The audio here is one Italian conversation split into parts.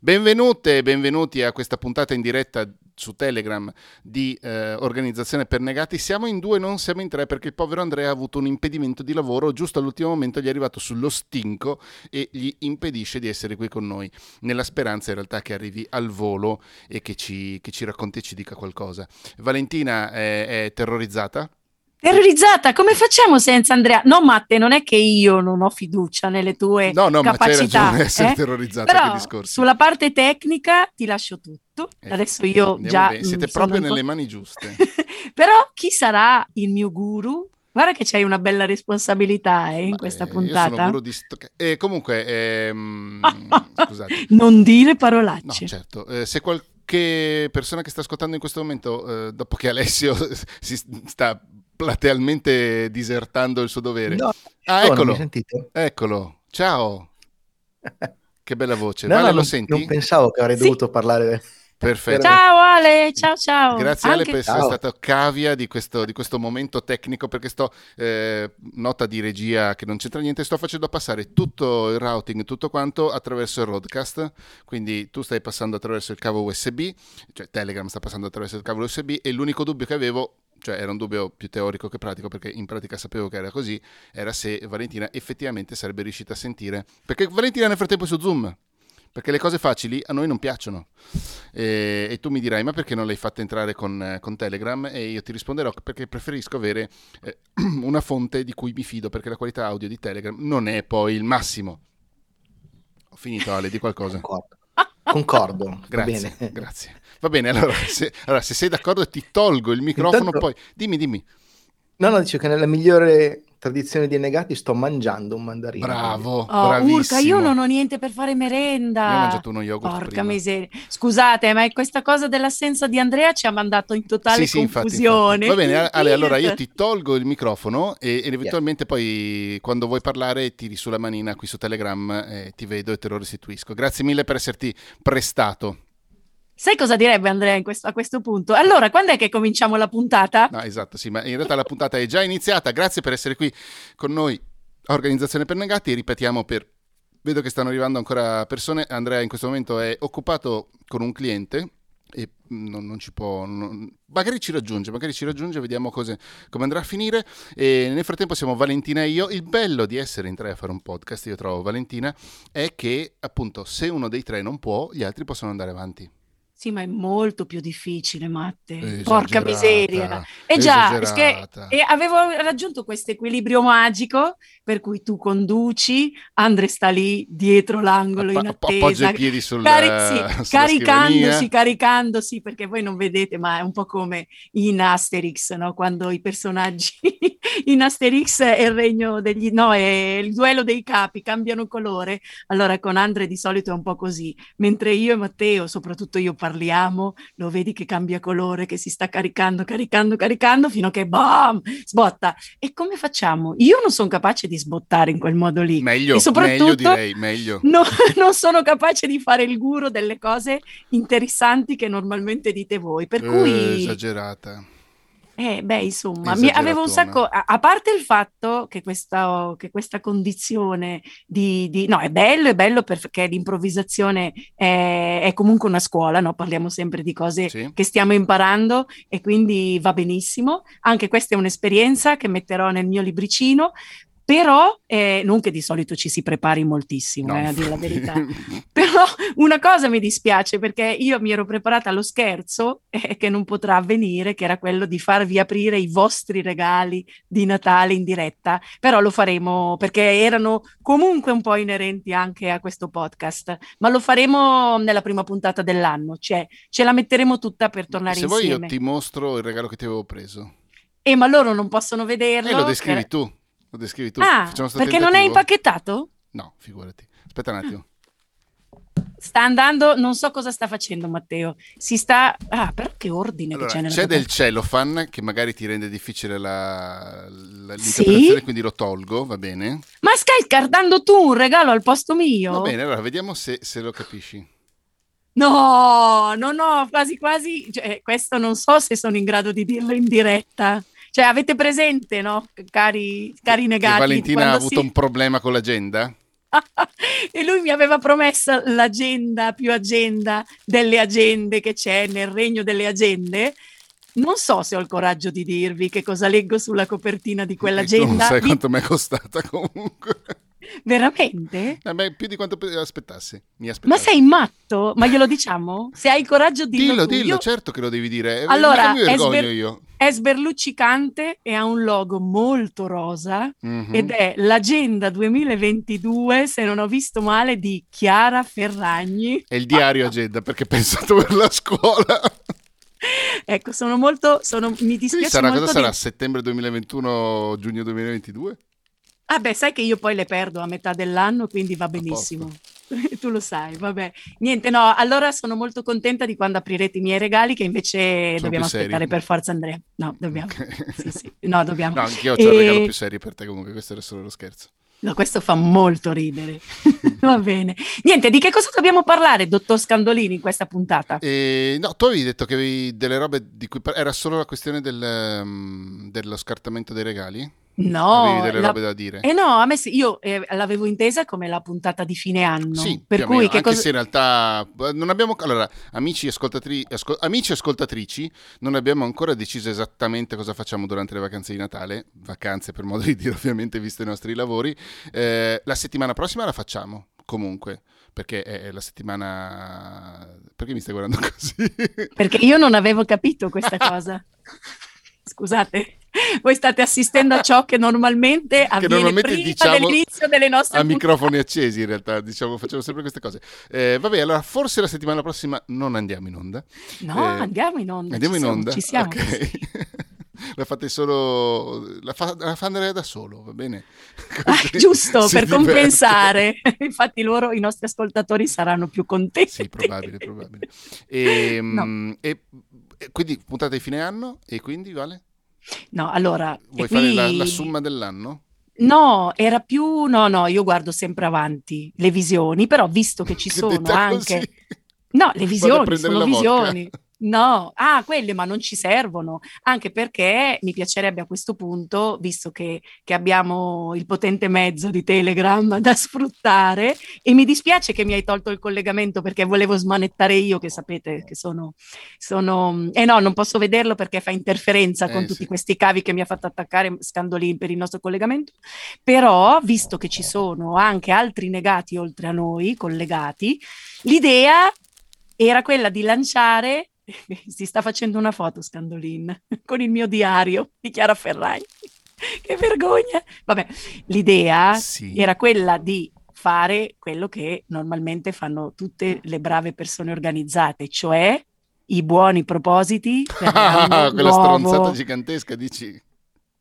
Benvenute e benvenuti a questa puntata in diretta su Telegram di eh, Organizzazione per Negati. Siamo in due, non siamo in tre, perché il povero Andrea ha avuto un impedimento di lavoro. Giusto all'ultimo momento gli è arrivato sullo stinco e gli impedisce di essere qui con noi, nella speranza in realtà che arrivi al volo e che ci, che ci racconti e ci dica qualcosa. Valentina è, è terrorizzata? Terrorizzata, come facciamo senza Andrea? No, Matte, non è che io non ho fiducia nelle tue no, no, capacità. Ma c'hai ragione essere eh? terrorizzata. Però sulla parte tecnica ti lascio tutto. Eh, Adesso io già... Bene. Siete proprio nelle mani giuste. Però chi sarà il mio guru? Guarda che c'hai una bella responsabilità eh, in Ma, questa eh, puntata. Di sto... eh, comunque, ehm, scusate. Non dire parolacce. No, certo. Eh, se qualche persona che sta ascoltando in questo momento, eh, dopo che Alessio si sta platealmente disertando il suo dovere. No, ah, eccolo. sentite? Eccolo. Ciao. che bella voce. No, vale, no, lo non, senti? Non pensavo che avrei Sì. dovuto parlare. Perfetto. Ciao Ale, ciao ciao. Grazie Ale Anche- per essere Ciao. stato cavia di questo, di questo momento tecnico perché sto, eh, nota di regia che non c'entra niente, sto facendo passare tutto il routing, tutto quanto attraverso il roadcast, quindi tu stai passando attraverso il cavo USB, cioè Telegram sta passando attraverso il cavo USB e l'unico dubbio che avevo, cioè era un dubbio più teorico che pratico perché in pratica sapevo che era così, era se Valentina effettivamente sarebbe riuscita a sentire, perché Valentina nel frattempo è su Zoom. Perché le cose facili a noi non piacciono. E, e tu mi dirai, ma perché non l'hai fatta entrare con, eh, con Telegram? E io ti risponderò perché preferisco avere eh, una fonte di cui mi fido, perché la qualità audio di Telegram non è poi il massimo. Ho finito Ale, di qualcosa. Concordo. Concordo. va Grazie, bene. grazie. Va bene, allora se, allora se sei d'accordo ti tolgo il microfono, Intanto- poi dimmi, dimmi. No, no, dice che nella migliore tradizione dei negati sto mangiando un mandarino. Bravo, Oh. Urca, io non ho niente per fare merenda. Io ho mangiato uno yogurt Porca prima. miseria. Scusate, ma questa cosa dell'assenza di Andrea ci ha mandato in totale Sì, sì, infatti, confusione. infatti. Va bene, Ale, allora io ti tolgo il microfono e, ed eventualmente poi quando vuoi parlare tiri sulla manina qui su Telegram e ti vedo e te lo restituisco. Grazie mille per esserti prestato. Sai cosa direbbe Andrea questo- a questo punto? Allora, quando è che cominciamo la puntata? No, esatto, sì, ma in realtà la puntata è già iniziata. Grazie per essere qui con noi Organizzazione per Negati ripetiamo per... Vedo che stanno arrivando ancora persone. Andrea in questo momento è occupato con un cliente e non, non ci può... non- Magari ci raggiunge, magari ci raggiunge, vediamo cose- come andrà a finire. E nel frattempo siamo Valentina e io. Il bello di essere in tre a fare un podcast, io trovo Valentina, è che appunto se uno dei tre non può, gli altri possono andare avanti. Sì, ma è molto più difficile, Matte. Esagerata, Porca miseria. E già, che, e avevo raggiunto questo equilibrio magico per cui tu conduci, Andre sta lì dietro l'angolo in Appa- appoggia attesa. i piedi sul, Cari- sì, caricandosi, caricandosi, perché voi non vedete, ma è un po' come in Asterix, no? quando i personaggi in Asterix è il regno degli, no, è il duello dei capi, cambiano colore. Allora con Andre di solito è un po' così, mentre io e Matteo, soprattutto io parliamo, lo vedi che cambia colore, che si sta caricando, caricando, caricando, fino a che bam, sbotta. E come facciamo? Io non sono capace di sbottare in quel modo lì. Meglio, e soprattutto meglio direi, meglio. No- non sono capace di fare il guru delle cose interessanti che normalmente dite voi. Per Eh, cui, esagerata. Eh, beh, insomma, mi, avevo un sacco, a, a parte il fatto che questa, che questa condizione di, di- no, è bello, è bello perché l'improvvisazione è, è comunque una scuola, no? Parliamo sempre di cose Sì. che stiamo imparando e quindi va benissimo. Anche questa è un'esperienza che metterò nel mio libricino. Però, eh, non che di solito ci si prepari moltissimo, No, eh, a dire la verità. Però una cosa mi dispiace perché io mi ero preparata allo scherzo eh, che non potrà avvenire, che era quello di farvi aprire i vostri regali di Natale in diretta, però lo faremo perché erano comunque un po' inerenti anche a questo podcast, ma lo faremo nella prima puntata dell'anno, cioè ce la metteremo tutta per tornare Se vuoi io insieme. ti mostro il regalo che ti avevo preso. E ma loro non possono vederlo. E lo descrivi per- tu. Lo descrivi tu. Ah, perché non è tentativo? impacchettato? No, figurati. Aspetta un attimo. Sta andando, non so cosa sta facendo Matteo. Si sta... Ah, però che ordine Allora, che c'è c'è del cellophane che magari ti rende difficile la, la- l'interpretazione, Sì? quindi lo tolgo, va bene? Ma stai scardando tu un regalo al posto mio? Va bene, allora vediamo se, se lo capisci. No, no, no, quasi quasi, cioè, questo non so se sono in grado di dirlo in diretta. Cioè, avete presente, no, cari, cari Che negati? Valentina ha avuto si- un problema con l'agenda? e lui mi aveva promesso l'agenda più agenda delle agende che c'è nel regno delle agende. Non so se ho il coraggio di dirvi che cosa leggo sulla copertina di quell'agenda. Non sai quanto mi è costata comunque. Veramente? Eh, beh, più di quanto pe- aspettassi. Mi Ma sei matto? Ma glielo diciamo? Se hai il coraggio di Dillo, dirlo dillo, io, certo che lo devi dire. Eh, Allora, mi è vergogno sver- io. è sberluccicante e ha un logo molto rosa Mhm. ed è l'agenda 2022, se non ho visto male, di Chiara Ferragni. È il diario agenda perché pensato per la scuola. Ecco, sono molto, sono, mi Quindi dispiace sarà, molto cosa di- sarà? Settembre 2021, giugno 2022? Ah beh, sai che io poi le perdo a metà dell'anno, quindi va benissimo. Tu lo sai, vabbè. Niente, no, allora sono molto contenta di quando aprirete i miei regali, che invece Sono dobbiamo aspettare per forza Andrea. No, dobbiamo. Sì, sì. No, dobbiamo. No, anch'io ho un regalo più serio per te comunque, questo era solo lo scherzo. No, questo fa molto ridere. Va bene. Niente, di che cosa dobbiamo parlare, dottor Scandolini, in questa puntata? E, no, tu avevi detto che avevi delle robe di cui... par- Era solo la questione del, ehm, dello scartamento dei regali? No, Avevi delle la- robe da dire? Eh no, a me sì, io eh, l'avevo intesa come la puntata di fine anno. Sì, per cui meno, che anche cosa... se in realtà eh, non abbiamo allora amici ascoltatri, ascol- amici ascoltatrici non abbiamo ancora deciso esattamente cosa facciamo durante le vacanze di Natale vacanze per modo di dire ovviamente visto i nostri lavori Eh, la settimana prossima la facciamo comunque perché è la settimana perché mi stai guardando così Perché io non avevo capito questa cosa. Scusate, voi state assistendo a ciò che normalmente avviene normalmente prima diciamo dell'inizio delle nostre a puntate. microfoni accesi in realtà diciamo facciamo sempre queste cose Eh, vabbè allora forse la settimana prossima non andiamo in onda No, Eh, andiamo in onda. Andiamo ci in siamo, onda? Ci siamo. Ok. la fate solo... La fa, la fa Andrea da solo, va bene? Ah, giusto, per diverte. compensare. Infatti loro, i nostri ascoltatori, saranno più contenti. Sì, probabile, probabile. E, No. mm, e- e quindi puntata di fine anno e quindi, Vale? No, allora... Vuoi e fare la, qui- la somma dell'anno? No, era più... No, no, io guardo sempre avanti le visioni, però visto che ci sono anche... così. No, le visioni sono la vodka. No, ah, quelle, ma non ci servono, anche perché mi piacerebbe a questo punto, visto che, che abbiamo il potente mezzo di Telegram da sfruttare, e mi dispiace che mi hai tolto il collegamento perché volevo smanettare io, che sapete che sono, sono... Eh no, non posso vederlo perché fa interferenza Eh, con tutti sì. questi cavi che mi ha fatto attaccare Scandolin per il nostro collegamento, però, visto che ci sono anche altri negati oltre a noi, collegati, l'idea era quella di lanciare, si sta facendo una foto Scandolin, con il mio diario di Chiara Ferragni. Che vergogna! Vabbè, l'idea Sì. era quella di fare quello che normalmente fanno tutte le brave persone organizzate, cioè i buoni propositi per l'anno Quella nuovo. stronzata gigantesca, dici?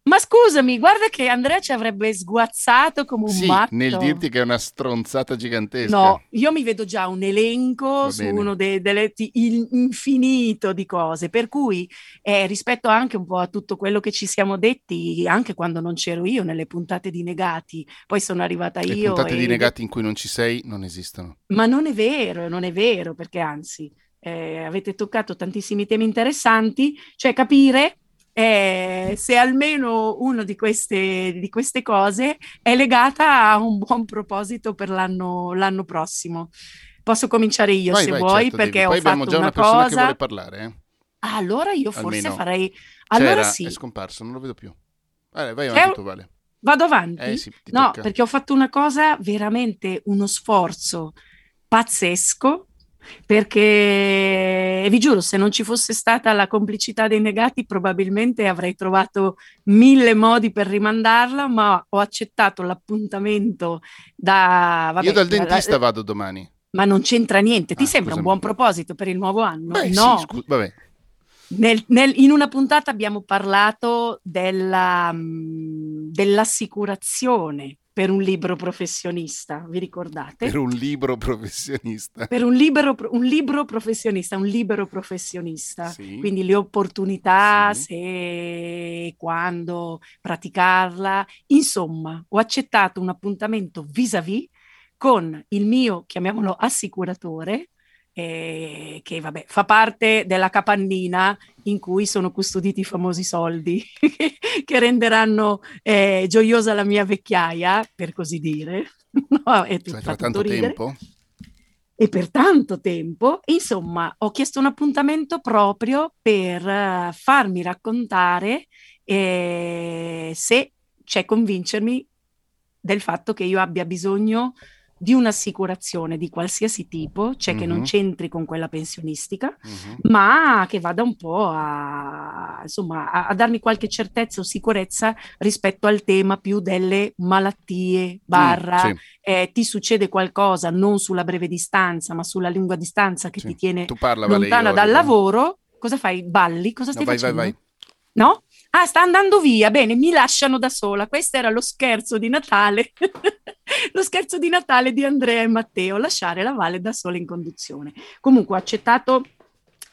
Ma scusami, guarda che Andrea ci avrebbe sguazzato come un Sì, matto. nel dirti che è una stronzata gigantesca. No, io mi vedo già un elenco Va su bene. uno dei il infinito di cose, per cui eh, rispetto anche un po' a tutto quello che ci siamo detti, anche quando non c'ero io nelle puntate di negati, poi sono arrivata Le io. puntate e- di negati in cui non ci sei non esistono. Ma non è vero, non è vero, perché anzi eh, avete toccato tantissimi temi interessanti, cioè capire eh, se almeno una di queste, di queste cose è legata a un buon proposito per l'anno, l'anno prossimo. Posso cominciare io Vai, se vai, vuoi, certo, perché devi. ho Poi abbiamo fatto già una una persona che cosa. vuole parlare. Eh? Allora io forse Almeno. farei. Allora C'era, sì, è scomparso, non lo vedo più. Vale, vai avanti tu, Vale. vado avanti. Eh sì, No, tocca. perché ho fatto una cosa veramente uno sforzo pazzesco. Perché vi giuro, se non ci fosse stata la complicità dei negati, probabilmente avrei trovato mille modi per rimandarla, ma ho accettato l'appuntamento da. vabbè, Io dal da- dentista vado domani. ma non c'entra niente. Ti Ah, sembra un scusami. buon proposito per il nuovo anno? Beh, no. sì, scu- vabbè. Nel- nel- in una puntata abbiamo parlato della, mm, dell'assicurazione per un libro professionista, vi ricordate? Per un libro professionista. Per un libero, un libro professionista, un libero professionista, Sì. quindi le opportunità, Sì. se e quando praticarla. Insomma, ho accettato un appuntamento vis-à-vis con il mio, chiamiamolo assicuratore, eh, che vabbè, fa parte della capannina in cui sono custoditi i famosi soldi che renderanno eh, gioiosa la mia vecchiaia, per così dire. no, è tutto, cioè, tra tanto ridere. tempo? E per tanto tempo, insomma, ho chiesto un appuntamento proprio per uh, farmi raccontare eh, se c'è convincermi del fatto che io abbia bisogno di un'assicurazione di qualsiasi tipo, cioè mm-hmm. che non c'entri con quella pensionistica, mm-hmm. ma che vada un po' a, insomma, a, a, darmi qualche certezza o sicurezza rispetto al tema più delle malattie, barra, mm, sì. eh, ti succede qualcosa non sulla breve distanza, ma sulla lunga distanza che sì. ti tiene lontana dal lavoro, cosa fai? Balli? Cosa stai no, vai, facendo? Vai, vai. No? Ah, sta andando via. Bene, mi lasciano da sola. Questo era lo scherzo di Natale. lo scherzo di Natale di Andrea e Matteo, lasciare la Valle da sola in conduzione. Comunque ho accettato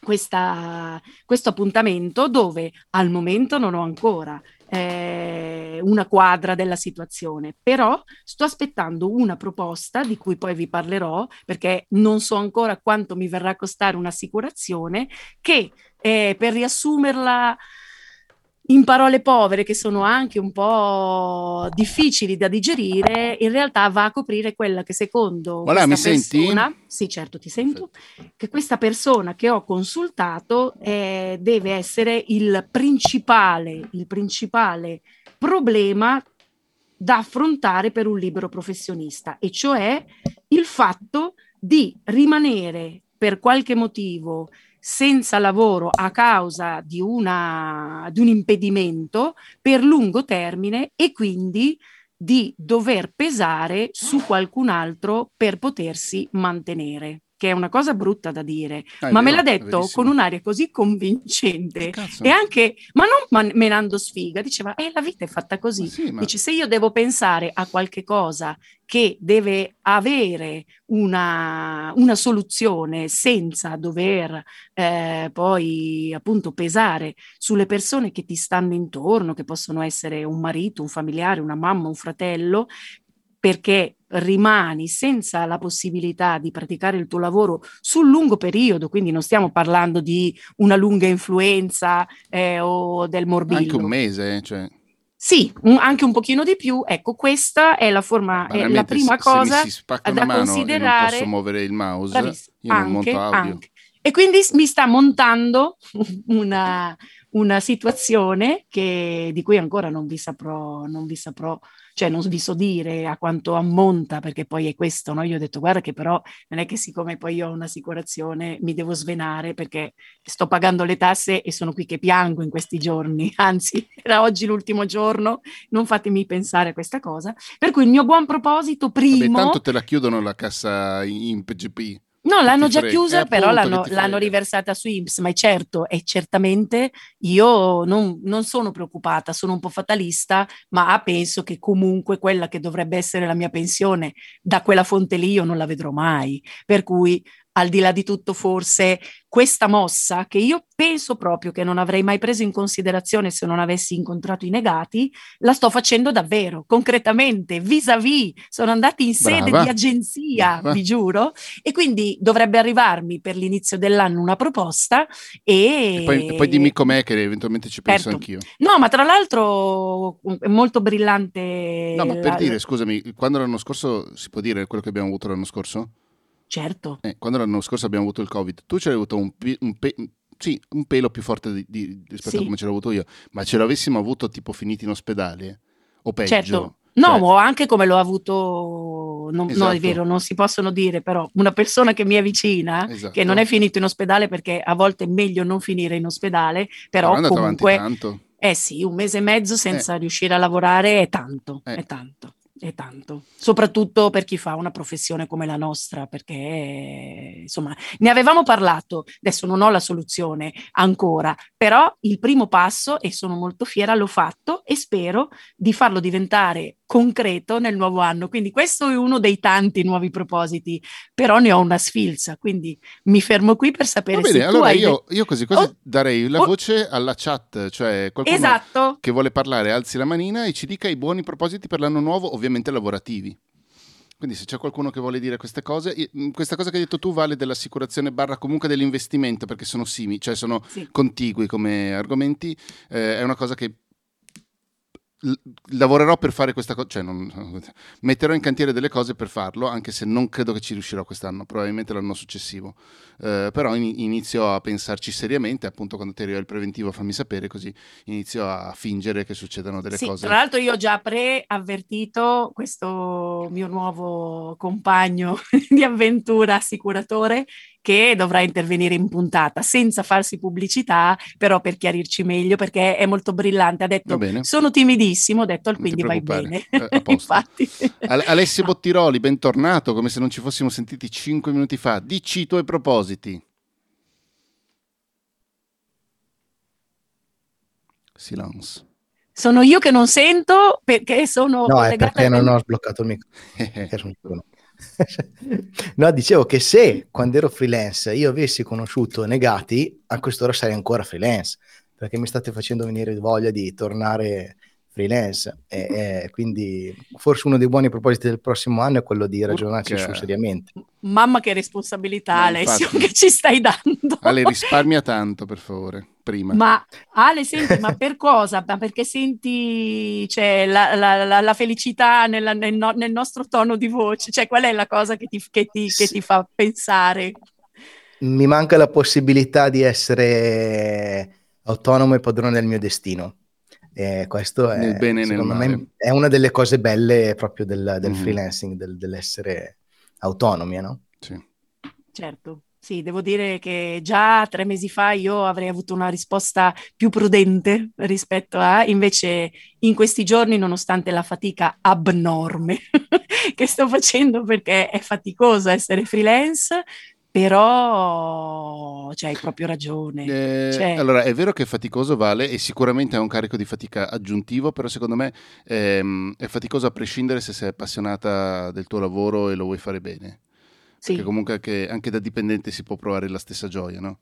questa, questo appuntamento dove al momento non ho ancora eh, una quadra della situazione, però sto aspettando una proposta di cui poi vi parlerò perché non so ancora quanto mi verrà a costare un'assicurazione che eh, per riassumerla in parole povere, che sono anche un po' difficili da digerire, in realtà va a coprire quella che secondo voilà, mi persona, senti? sì certo ti sento, che questa persona che ho consultato eh, deve essere il principale, il principale problema da affrontare per un libero professionista, e cioè il fatto di rimanere per qualche motivo senza lavoro a causa di, una, di un impedimento per lungo termine e quindi di dover pesare su qualcun altro per potersi mantenere che è una cosa brutta da dire, ah, ma vero, me l'ha detto con un'aria così convincente e anche, ma non man- menando sfiga, diceva, eh, la vita è fatta così. Sì, ma... Dice, se io devo pensare a qualche cosa che deve avere una, una soluzione senza dover eh, poi appunto pesare sulle persone che ti stanno intorno, che possono essere un marito, un familiare, una mamma, un fratello, perché rimani senza la possibilità di praticare il tuo lavoro sul lungo periodo, quindi non stiamo parlando di una lunga influenza eh, o del morbillo. Anche un mese, cioè. Sì, un, anche un pochino di più. Ecco, questa è la forma, è la prima se, cosa se da mano considerare. non posso muovere il mouse, Braviss- io anche, non monto audio. Anche. E quindi mi sta montando una, una situazione che, di cui ancora non vi saprò, non vi saprò cioè non vi so dire a quanto ammonta, perché poi è questo, no? Io ho detto, guarda che però non è che siccome poi io ho un'assicurazione mi devo svenare perché sto pagando le tasse e sono qui che piango in questi giorni, anzi era oggi l'ultimo giorno, non fatemi pensare a questa cosa. Per cui il mio buon proposito primo... Vabbè, tanto te la chiudono la cassa in PGP. No, l'hanno già chiusa, eh, però l'hanno, l'hanno, riversata su IMSS, ma è certo, e certamente io non, non, sono preoccupata, sono un po' fatalista, ma penso che comunque quella che dovrebbe essere la mia pensione da quella fonte lì io non la vedrò mai. Per cui al di là di tutto forse questa mossa che io penso proprio che non avrei mai preso in considerazione se non avessi incontrato i negati, la sto facendo davvero, concretamente, vis-à-vis, sono andati in sede Brava. di agenzia, Brava. vi giuro, e quindi dovrebbe arrivarmi per l'inizio dell'anno una proposta e... e poi, e poi dimmi com'è che eventualmente ci penso certo. anch'io. No, ma tra l'altro è molto brillante. No, ma per la... dire, scusami, quando l'anno scorso, si può dire quello che abbiamo avuto l'anno scorso? Certo. Eh, quando l'anno scorso abbiamo avuto il Covid, tu ce l'hai avuto un, un, pe- sì, un pelo più forte di, di, rispetto sì. a come ce l'ho avuto io, ma ce l'avessimo avuto tipo finiti in ospedale o peggio. Certo. No, cioè... anche come l'ho avuto, non, esatto. no è vero, non si possono dire, però una persona che mi è vicina, esatto. che non è finito in ospedale perché a volte è meglio non finire in ospedale, però, però comunque... Eh sì, un mese e mezzo senza eh. riuscire a lavorare è tanto, eh. è tanto è tanto, soprattutto per chi fa una professione come la nostra, perché insomma ne avevamo parlato, adesso non ho la soluzione ancora, però il primo passo, e sono molto fiera, l'ho fatto e spero di farlo diventare concreto nel nuovo anno. Quindi questo è uno dei tanti nuovi propositi, però ne ho una sfilza, quindi mi fermo qui per sapere Va bene, se allora tu io, io così, così oh, darei la oh, voce alla chat, cioè qualcuno esatto. che vuole parlare alzi la manina e ci dica i buoni propositi per l'anno nuovo, ovviamente lavorativi. Quindi se c'è qualcuno che vuole dire queste cose, questa cosa che hai detto tu vale dell'assicurazione barra comunque dell'investimento perché sono simili, cioè sono sì. contigui come argomenti, eh, è una cosa che lavorerò per fare questa cosa, cioè non, metterò in cantiere delle cose per farlo, anche se non credo che ci riuscirò quest'anno, probabilmente l'anno successivo. Eh, però in, inizio a pensarci seriamente, appunto quando ti arriva il preventivo fammi sapere, così inizio a fingere che succedano delle sì, cose. Tra l'altro io ho già pre-avvertito questo mio nuovo compagno di avventura assicuratore che dovrà intervenire in puntata senza farsi pubblicità, però per chiarirci meglio, perché è molto brillante. Ha detto: Sono timidissimo, ho detto quindi vai bene. Eh, Infatti. Alessio Bottiroli, bentornato, come se non ci fossimo sentiti cinque minuti fa. Dici i tuoi propositi. Silence. Sono io che non sento perché sono. No, è perché non ho sbloccato il microfono. no, dicevo che se quando ero freelance io avessi conosciuto Negati, a quest'ora sarei ancora freelance, perché mi state facendo venire voglia di tornare freelance. E, e quindi forse uno dei buoni propositi del prossimo anno è quello di ragionarci su seriamente. Mamma che responsabilità, no, Alessio, che ci stai dando. Ale, risparmia tanto, per favore. Prima. Ma Ale, senti, ma per cosa? Ma perché senti cioè, la, la, la, la, felicità nella, nel, no, nel, nostro tono di voce? Cioè, qual è la cosa che ti, che ti, che ti fa pensare? Mi manca la possibilità di essere autonomo e padrone del mio destino. E questo è, nel bene secondo me, è una delle cose belle proprio del, del mm. freelancing, del, dell'essere autonomi, no? Sì. Certo. Sì, devo dire che già tre mesi fa io avrei avuto una risposta più prudente rispetto a, invece in questi giorni, nonostante la fatica abnorme che sto facendo perché è faticoso essere freelance, però cioè, hai proprio ragione. Eh, cioè... Allora, è vero che è faticoso, vale, e sicuramente è un carico di fatica aggiuntivo, però secondo me ehm, è faticoso a prescindere se sei appassionata del tuo lavoro e lo vuoi fare bene. Sì. Perché comunque anche, anche da dipendente si può provare la stessa gioia, no?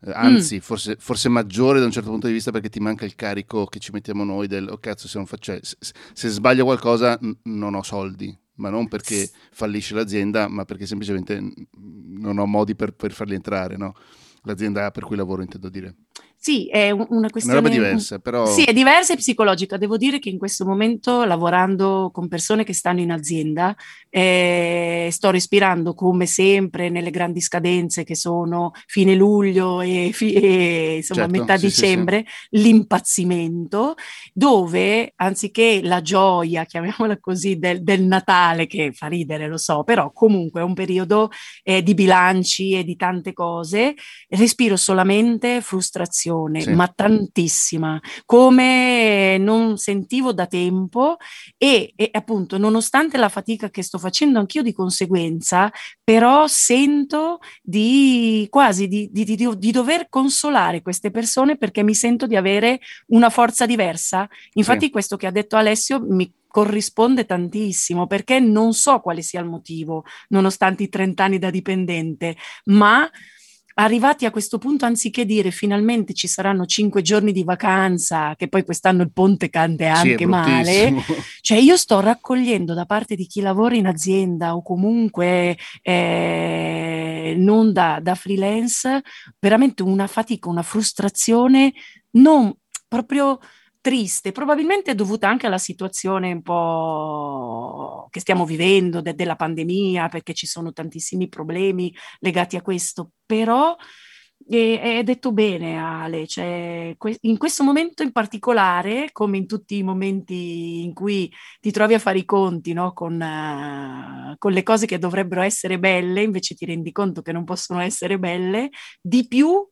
Eh, anzi, mm. forse, forse, maggiore da un certo punto di vista perché ti manca il carico che ci mettiamo noi del oh cazzo se faccio se, se, sbaglio qualcosa n- non ho soldi ma non perché fallisce l'azienda, ma perché semplicemente non ho modi per, per farli entrare, no? L'azienda per cui lavoro, intendo dire. Sì, è una questione... Una roba diversa, però... Sì, è diversa e psicologica. Devo dire che in questo momento, lavorando con persone che stanno in azienda, eh, sto respirando come sempre nelle grandi scadenze che sono fine luglio e, fi- e insomma certo, metà sì, dicembre, sì, sì. l'impazzimento, dove anziché la gioia, chiamiamola così, del, del, Natale, che fa ridere, lo so, però comunque è un periodo eh, di bilanci e di tante cose, respiro solamente frustrazione passione, sì. ma tantissima, come non sentivo da tempo e, e, appunto nonostante la fatica che sto facendo anch'io di conseguenza, però sento di quasi di, di, di, di dover consolare queste persone perché mi sento di avere una forza diversa. Infatti sì. questo che ha detto Alessio mi corrisponde tantissimo perché non so quale sia il motivo, nonostante i 30 anni da dipendente, ma arrivati a questo punto, anziché dire finalmente ci saranno cinque giorni di vacanza, che poi quest'anno il ponte cade anche sì, male, cioè io sto raccogliendo da parte di chi lavora in azienda o comunque eh, non da, da freelance veramente una fatica, una frustrazione non proprio triste, probabilmente dovuta anche alla situazione un po' che stiamo vivendo de- della pandemia, perché ci sono tantissimi problemi legati a questo, però è detto bene Ale, cioè, in questo momento in particolare, come in tutti i momenti in cui ti trovi a fare i conti no? con, uh, con le cose che dovrebbero essere belle, invece ti rendi conto che non possono essere belle, di più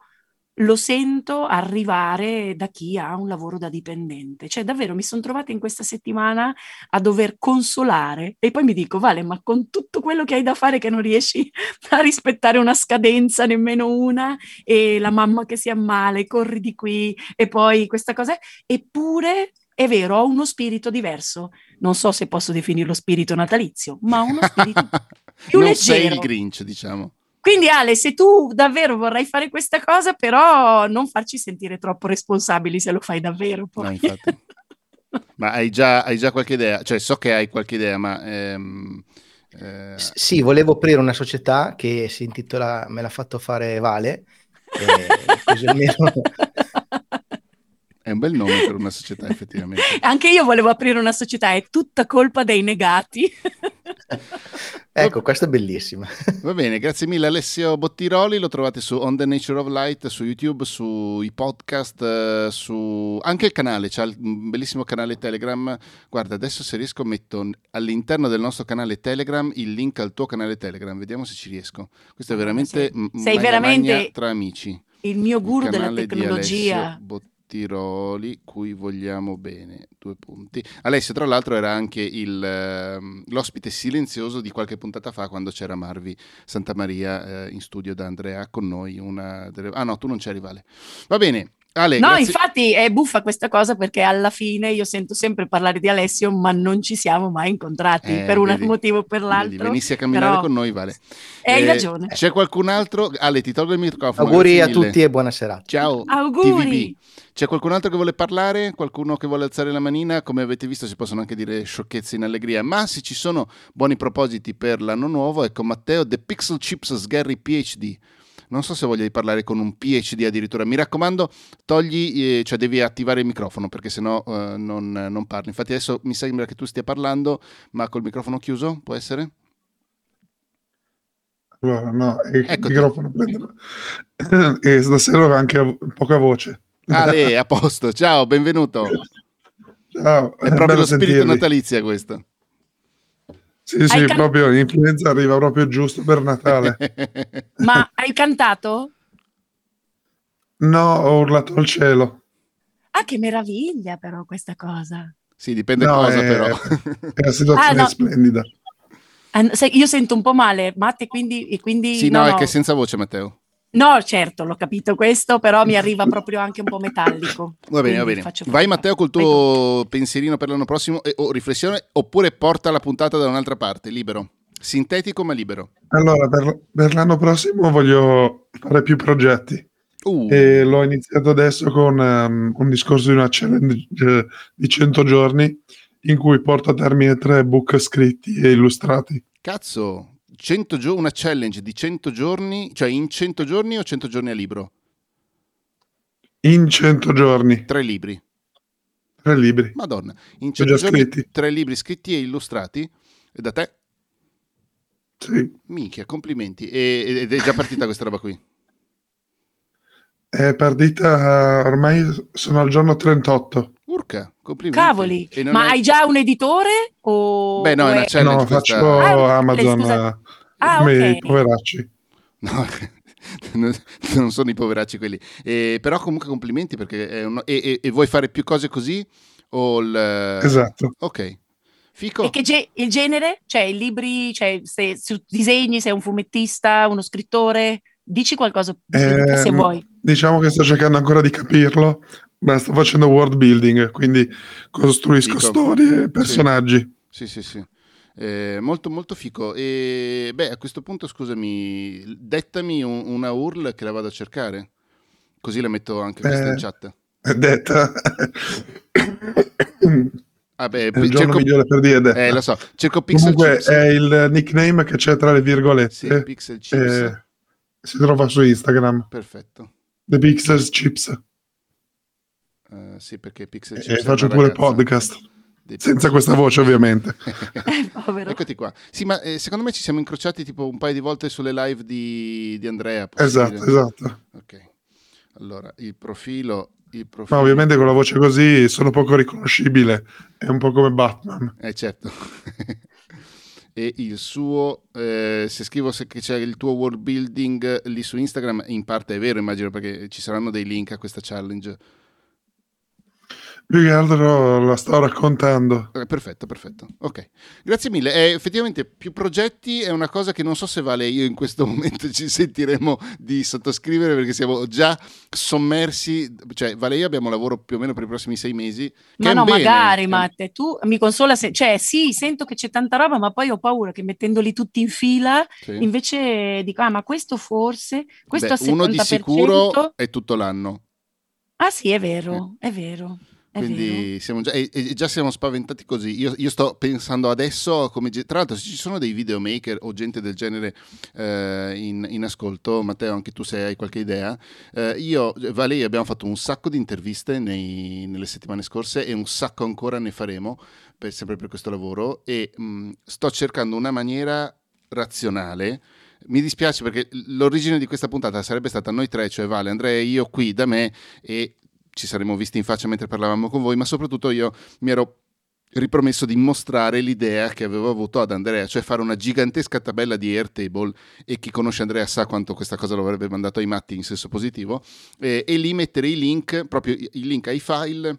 lo sento arrivare da chi ha un lavoro da dipendente. Cioè, davvero mi sono trovata in questa settimana a dover consolare e poi mi dico, Vale, ma con tutto quello che hai da fare che non riesci a rispettare una scadenza, nemmeno una, e la mamma che si ammala, corri di qui, e poi questa cosa, eppure è vero, ho uno spirito diverso. Non so se posso definirlo spirito natalizio, ma uno spirito più non leggero. sei il Grinch, diciamo. Quindi Ale, se tu davvero vorrai fare questa cosa, però non farci sentire troppo responsabili se lo fai davvero. Poi. No, ma hai già, hai già, qualche idea? Cioè, so che hai qualche idea, ma ehm, Eh... Sì, volevo aprire una società che si intitola Me l'ha fatto fare Vale. così almeno... È un bel nome per una società, effettivamente. Anche io volevo aprire una società, è tutta colpa dei negati. ecco, questa è bellissima. Va bene, grazie mille Alessio Bottiroli, lo trovate su On the Nature of Light, su YouTube, sui podcast, eh, su anche il canale, c'è un bellissimo canale Telegram. Guarda, adesso se riesco metto all'interno del nostro canale Telegram il link al tuo canale Telegram, vediamo se ci riesco. Questo è veramente Sei, sei veramente tra amici. Il mio guru il della tecnologia. Tiroli, cui vogliamo bene. Due punti. Alessio, tra l'altro, era anche il, eh, l'ospite silenzioso di qualche puntata fa quando c'era Marvi Santa Maria eh, in studio da Andrea con noi. Una delle... Ah no, tu non c'eri, Vale. Va bene. Ale, no, grazie. infatti è buffa questa cosa perché alla fine io sento sempre parlare di Alessio, ma non ci siamo mai incontrati eh, per un vedi, motivo o per l'altro. Vedi, venissi a camminare però... con noi, Vale. Eh, hai ragione. C'è qualcun altro? Ale, ti tolgo il microfono. Auguri a tutti e buona serata. Ciao. Auguri. TVB. C'è qualcun altro che vuole parlare? Qualcuno che vuole alzare la manina? Come avete visto si possono anche dire sciocchezze in allegria, ma se ci sono buoni propositi per l'anno nuovo, ecco Matteo The Pixel Chips Sgarry PhD non so se voglia di parlare con un PhD addirittura. Mi raccomando, togli, eh, cioè devi attivare il microfono perché sennò eh, non, non parli. Infatti adesso mi sembra che tu stia parlando, ma col microfono chiuso, può essere? Allora, no, il Eccoti. microfono prenderlo. E stasera ho anche poca voce. Ah, lei, a posto. Ciao, benvenuto. Ciao. È proprio lo spirito sentirvi. natalizio questo. Sì, sì, can... proprio l'influenza arriva proprio giusto per Natale. Ma hai cantato? No, ho urlato al cielo. Ah, che meraviglia però questa cosa. Sì, dipende no, cosa è... però. È una situazione ah, no. splendida. Ah, io sento un po' male, Matte, quindi... quindi sì, no, no, è che senza voce, Matteo. No, certo, l'ho capito questo, però mi arriva proprio anche un po' metallico. Va bene, va bene. Vai Matteo col tuo pensierino per l'anno prossimo e, o riflessione oppure porta la puntata da un'altra parte, libero. Sintetico ma libero. Allora, per, per l'anno prossimo voglio fare più progetti. Uh. E l'ho iniziato adesso con um, un discorso di una challenge uh, di 100 giorni in cui porto a termine tre book scritti e illustrati. Cazzo, 100 gio- una challenge di 100 giorni, cioè in 100 giorni o 100 giorni a libro? In 100 giorni. Tre libri. Tre libri. Madonna, in 100 giorni scritti. tre libri scritti e illustrati e da te? Sì. Minchia, complimenti. E, ed è già partita questa roba qui? È partita ormai sono al giorno 38. Urca, complimenti. Cavoli, ma è... hai già un editore? O... Beh, no, è una challenge. No, faccio ah, Amazon ah, come okay. i poveracci. No, non sono i poveracci quelli. Eh, però comunque complimenti perché è un... e, e, e, vuoi fare più cose così? O il... Esatto. Ok. Fico. E che ge- il genere? Cioè, i libri, cioè, se, se disegni, sei un fumettista, uno scrittore? Dici qualcosa eh, se vuoi. Diciamo che sto cercando ancora di capirlo, ma sto facendo world building, quindi costruisco fico. storie e personaggi. Sì, sì, sì. Eh, molto molto fico e beh a questo punto scusami dettami un, una URL che la vado a cercare così la metto anche questa eh, in chat è detta ah, beh, è il cerco... migliore per dire detta. eh lo so cerco Pixel comunque Chips. è il nickname che c'è tra le virgolette sì, Pixel Chips eh, si trova su Instagram perfetto The Pixel Chips Uh, sì, perché Pixel Chips e faccio pure ragazza. podcast. Senza questa voce, ovviamente. eh, Eccoti qua. Sì, ma eh, secondo me ci siamo incrociati tipo un paio di volte sulle live di, di Andrea. Esatto, dire. esatto. Ok. Allora, il profilo, il profilo. Ma ovviamente con la voce così sono poco riconoscibile. È un po' come Batman. Eh, certo. e il suo, eh, se scrivo se c'è il tuo world building lì su Instagram, in parte è vero, immagino, perché ci saranno dei link a questa challenge più che altro la sto raccontando. Eh, perfetto, perfetto. Ok, grazie mille. Eh, effettivamente più progetti è una cosa che non so se vale io in questo momento ci sentiremo di sottoscrivere perché siamo già sommersi, cioè vale io abbiamo lavoro più o meno per i prossimi sei mesi. Ma no, bene. magari Matte, tu mi consola, se... cioè sì, sento che c'è tanta roba ma poi ho paura che mettendoli tutti in fila sì. invece dico, ah ma questo forse, questo Beh, Uno di sicuro è tutto l'anno. Ah sì, è vero, eh. è vero. Quindi siamo già, e, e, già siamo spaventati così. Io, io, sto pensando adesso, come, tra l'altro, se ci sono dei videomaker o gente del genere eh, in, in, ascolto, Matteo, anche tu se hai qualche idea, eh, io, Vale, abbiamo fatto un sacco di interviste nei, nelle settimane scorse e un sacco ancora ne faremo, per, sempre per questo lavoro, e mh, sto cercando una maniera razionale mi dispiace perché l'origine di questa puntata sarebbe stata noi tre, cioè Vale, Andrea e io qui da me e ci saremmo visti in faccia mentre parlavamo con voi, ma soprattutto io mi ero ripromesso di mostrare l'idea che avevo avuto ad Andrea, cioè fare una gigantesca tabella di Airtable e chi conosce Andrea sa quanto questa cosa lo avrebbe mandato ai matti in senso positivo e, e lì mettere i link, proprio i link ai file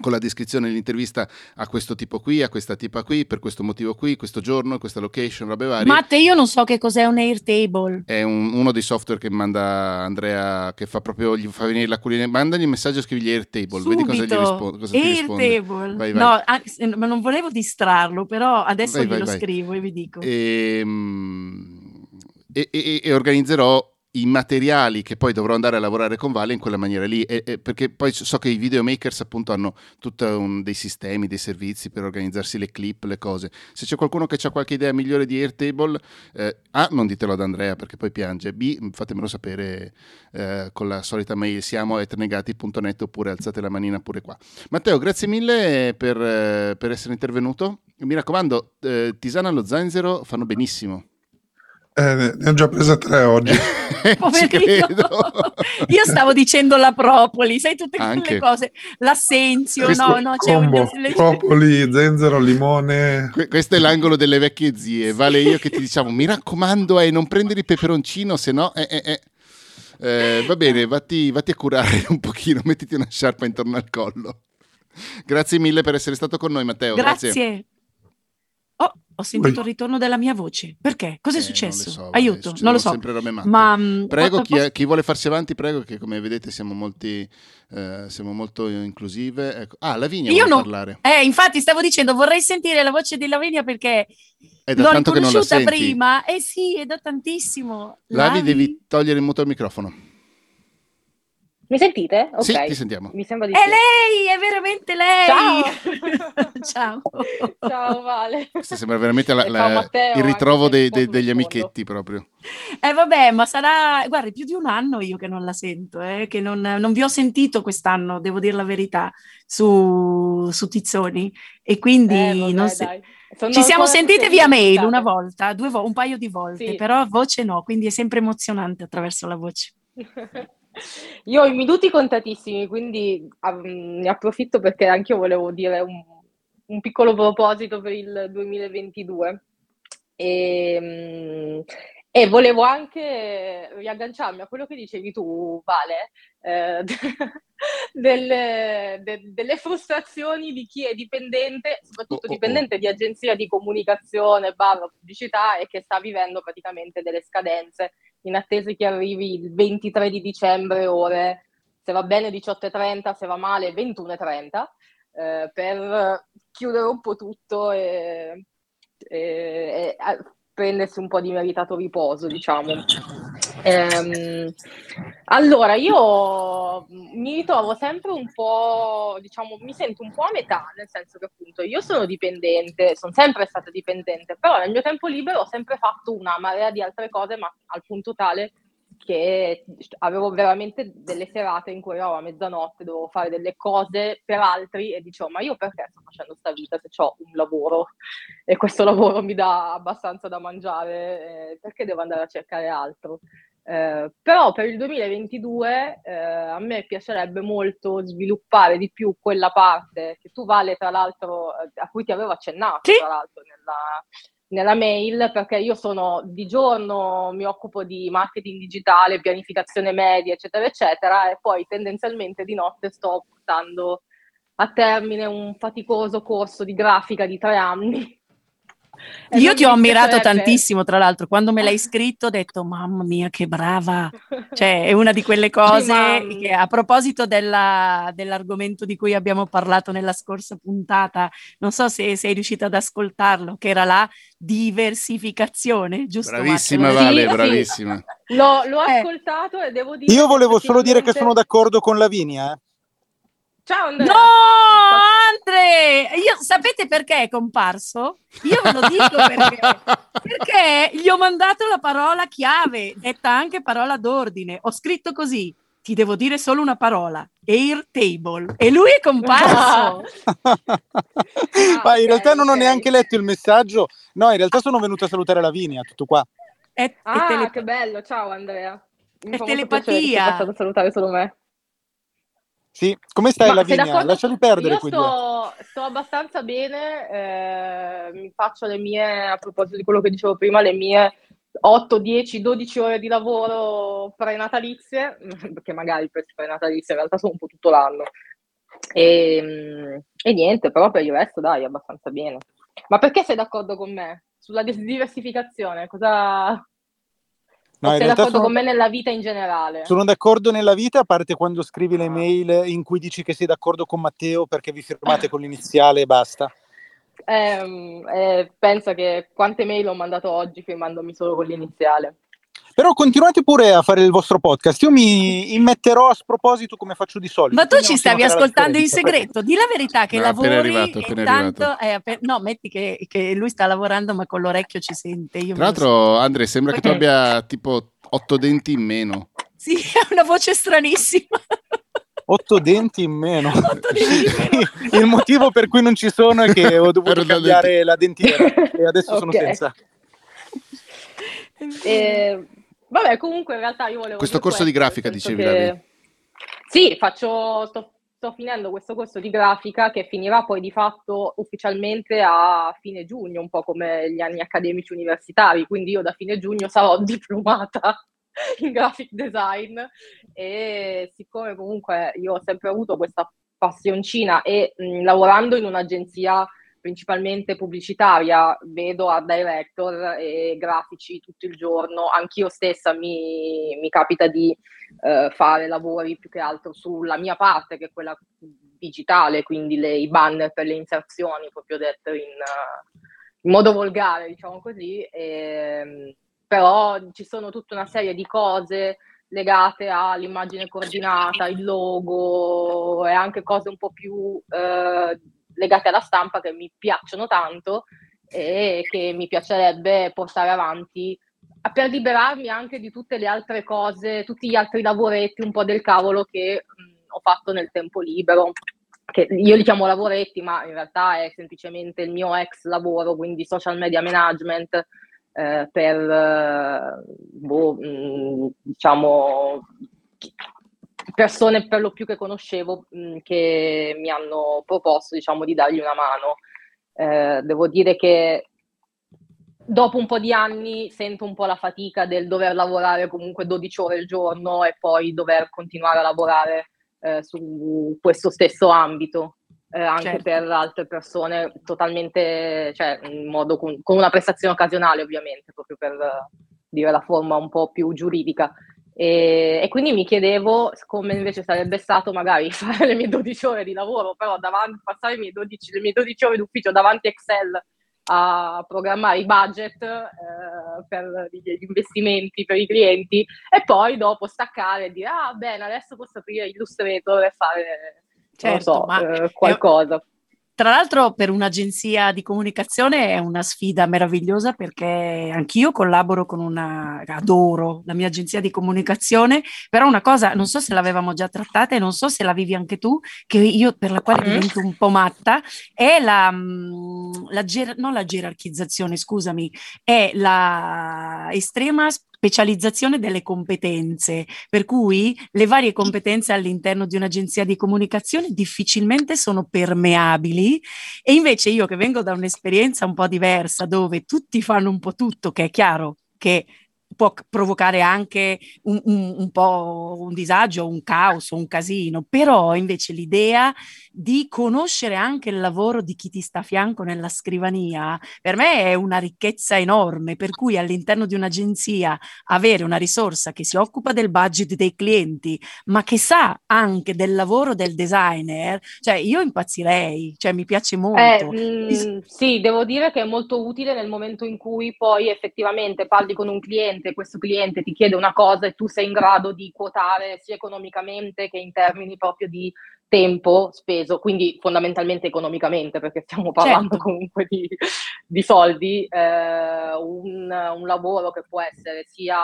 con la descrizione dell'intervista a questo tipo qui, a questa tipa qui, per questo motivo qui, questo giorno, questa location, robe varie. Matte, io non so che cos'è un Airtable. È un, uno dei software che manda Andrea, che fa proprio, gli fa venire la culina, mandagli un messaggio e scrivigli Airtable, Subito. vedi cosa, gli rispo- cosa Airtable. Vai, vai. No, ma non volevo distrarlo, però adesso vai, glielo vai, scrivo e vi dico. Ehm, e, e, e organizzerò i materiali che poi dovrò andare a lavorare con Vale in quella maniera lì, e, e, perché poi so che i videomakers appunto hanno tutti dei sistemi, dei servizi per organizzarsi le clip, le cose. Se c'è qualcuno che ha qualche idea migliore di Airtable, eh, A, non ditelo ad Andrea perché poi piange, B, fatemelo sapere eh, con la solita mail, siamo etnegati.net oppure alzate la manina pure qua. Matteo, grazie mille per, eh, per essere intervenuto. Mi raccomando, eh, Tisana allo Zanzero fanno benissimo. Eh, ne ho già presa tre oggi. Io stavo dicendo la propoli, sai tutte Anche. quelle cose, l'assenzio, Questo no, no, c'è un... propoli, zenzero, limone. Que- questo è l'angolo delle vecchie zie. Vale io che ti diciamo, mi raccomando, eh, non prendere il peperoncino, se no... Eh, eh, eh. Eh, va bene, vatti, vatti, a curare un pochino, mettiti una sciarpa intorno al collo. Grazie mille per essere stato con noi, Matteo. Grazie. Grazie. Oh, ho sentito il ritorno della mia voce. Perché? Cosa è eh, successo? Non so, Aiuto, non lo so. Ma, prego, ma, chi, è, chi, vuole farsi avanti, prego, che come vedete siamo, molti, eh, siamo molto inclusive. Ecco. Ah, Lavinia Io non... parlare. Eh, infatti stavo dicendo, vorrei sentire la voce di Lavinia perché è da l'ho tanto riconosciuta che non la prima. Eh sì, è da tantissimo. Lavi, Lavi devi togliere il motore microfono. Mi sentite? Ok. Sì, ti sentiamo. Mi sembra di è sì. lei, è veramente lei. Ciao. Ciao. Ciao Vale. Questo sembra veramente la, la, Matteo, il ritrovo dei, dei, degli amichetti proprio. Eh vabbè, ma sarà, guardi, più di un anno io che non la sento, eh, che non, non, vi ho sentito quest'anno, devo dire la verità, su, su Tizzoni. E quindi eh, vabbè, non se... Ci siamo sentite via mail una volta, due vo- un paio di volte, sì. però voce no, quindi è sempre emozionante attraverso la voce. Io ho i minuti contatissimi, quindi um, ne approfitto perché anche io volevo dire un, un piccolo proposito per il 2022. E, um, e volevo anche riagganciarmi a quello che dicevi tu, Vale, eh, delle, de, delle, frustrazioni di chi è dipendente, soprattutto oh, oh, dipendente oh. di agenzia di comunicazione, barra pubblicità e che sta vivendo praticamente delle scadenze in attesa che arrivi il 23 di dicembre, ore, se va bene 18.30, se va male 21.30, eh, per chiudere un po' tutto e, e, e prendersi un po' di meritato riposo, diciamo. Ehm, allora, io mi ritrovo sempre un po', diciamo, mi sento un po' a metà, nel senso che appunto io sono dipendente, sono sempre stata dipendente, però nel mio tempo libero ho sempre fatto una marea di altre cose, ma al punto tale che avevo veramente delle serate in cui ero a mezzanotte, dovevo fare delle cose per altri e dicevo ma io perché sto facendo questa vita se ho un lavoro e questo lavoro mi dà abbastanza da mangiare, eh, perché devo andare a cercare altro? Eh, però per il 2022 eh, a me piacerebbe molto sviluppare di più quella parte che tu Vale tra l'altro eh, a cui ti avevo accennato sì. tra l'altro nella, nella mail perché io sono di giorno mi occupo di marketing digitale, pianificazione media, eccetera, eccetera, e poi tendenzialmente di notte sto portando a termine un faticoso corso di grafica di tre anni io ti ho ammirato tantissimo, tra l'altro, quando me l'hai scritto ho detto mamma mia che brava, cioè è una di quelle cose che a proposito della, dell'argomento di cui abbiamo parlato nella scorsa puntata, non so se sei riuscita ad ascoltarlo, che era la diversificazione, giusto? Bravissima Matteo? Vale, sì, bravissima. Sì. L'ho, l'ho eh. ascoltato e devo dire... Io volevo solo dire che sono d'accordo con Lavinia. Eh. Ciao Andrea. No, Andre! Io, sapete perché è comparso? Io ve lo dico perché. perché gli ho mandato la parola chiave, detta anche parola d'ordine. Ho scritto così, ti devo dire solo una parola, Airtable. E lui è comparso. Ma in realtà non ho neanche letto il messaggio. No, in realtà sono venuto a salutare Lavinia, tutto qua. È, ah, tele... che bello. Ciao Andrea. Mi è telepatia. Che salutare solo me. Sì, come stai Ma Lavinia? Lasciali perdere. Io sto, sto, abbastanza bene, eh, mi faccio le mie, a proposito di quello che dicevo prima, le mie 8, 10, 12 ore di lavoro prenatalizie, perché magari per prenatalizie in realtà sono un po' tutto l'anno. E, e niente, però per il resto dai, abbastanza bene. Ma perché sei d'accordo con me? Sulla diversificazione, cosa, No, sei d'accordo sono... con me nella vita in generale? Sono d'accordo nella vita, a parte quando scrivi le mail in cui dici che sei d'accordo con Matteo perché vi firmate con l'iniziale e basta. Eh, eh, pensa che quante mail ho mandato oggi firmandomi solo con l'iniziale. Però continuate pure a fare il vostro podcast. Io mi immetterò a sproposito come faccio di solito. Ma tu ci stavi ascoltando in segreto. Di la verità che no, lavori arrivato, intanto... Appena... no, metti che, che, lui sta lavorando ma con l'orecchio ci sente. Io Tra l'altro, Andre, sembra che tu abbia tipo otto denti in meno. Sì, ha una voce stranissima. Otto denti in meno. Denti in meno. Il motivo per cui non ci sono è che ho dovuto cambiare la dentiera e adesso okay. sono senza. E, vabbè, comunque in realtà io volevo... Questo corso di grafica, dicevi, che... Sì, faccio, sto, sto, finendo questo corso di grafica che finirà poi di fatto ufficialmente a fine giugno, un po' come gli anni accademici universitari, quindi io da fine giugno sarò diplomata in graphic design. E siccome comunque io ho sempre avuto questa passioncina e mh, lavorando in un'agenzia principalmente pubblicitaria, vedo art director e grafici tutto il giorno, anch'io stessa mi, mi capita di eh, fare lavori più che altro sulla mia parte, che è quella digitale, quindi le, i banner per le inserzioni, proprio detto in, in modo volgare, diciamo così, e, ehm, però ci sono tutta una serie di cose legate all'immagine coordinata, il logo e anche cose un po' più... Eh, legate alla stampa che mi piacciono tanto e che mi piacerebbe portare avanti per liberarmi anche di tutte le altre cose, tutti gli altri lavoretti un po' del cavolo che mh, ho fatto nel tempo libero, che io li chiamo lavoretti, ma in realtà è semplicemente il mio ex lavoro, quindi social media management eh, per, eh, boh, mh, diciamo, persone per lo più che conoscevo mh, che mi hanno proposto diciamo di dargli una mano. Eh, devo dire che dopo un po' di anni sento un po' la fatica del dover lavorare comunque 12 ore al giorno e poi dover continuare a lavorare eh, su questo stesso ambito. Eh, anche certo. per altre persone totalmente, cioè in modo con, con una prestazione occasionale ovviamente, proprio per dire la forma un po' più giuridica. E, e, quindi mi chiedevo come invece sarebbe stato magari fare le mie 12 ore di lavoro, però davanti, passare le mie 12, le mie 12 ore d'ufficio davanti a Excel a programmare i budget eh, per gli investimenti per i clienti e poi dopo staccare e dire ah bene adesso posso aprire Illustrator e fare certo, so, eh, qualcosa. Tra l'altro per un'agenzia di comunicazione è una sfida meravigliosa perché anch'io collaboro con una, adoro la mia agenzia di comunicazione, però una cosa, non so se l'avevamo già trattata e non so se la vivi anche tu, che io per la quale mm. divento un po' matta, è la, mm, la, ger- non la gerarchizzazione, scusami, è la estrema specializzazione delle competenze, per cui le varie competenze all'interno di un'agenzia di comunicazione difficilmente sono permeabili e invece io che vengo da un'esperienza un po' diversa dove tutti fanno un po' tutto, che è chiaro che può provocare anche un, un, un, po' un disagio, un caos, un casino, però invece l'idea di conoscere anche il lavoro di chi ti sta a fianco nella scrivania, per me è una ricchezza enorme, per cui all'interno di un'agenzia avere una risorsa che si occupa del budget dei clienti, ma che sa anche del lavoro del designer, cioè io impazzirei, cioè mi piace molto. Eh, mh, sì, devo dire che è molto utile nel momento in cui poi effettivamente parli con un cliente che questo cliente ti chiede una cosa e tu sei in grado di quotare sia economicamente che in termini proprio di tempo speso, quindi fondamentalmente economicamente, perché stiamo parlando certo. comunque di, di soldi, eh, un, un, lavoro che può essere sia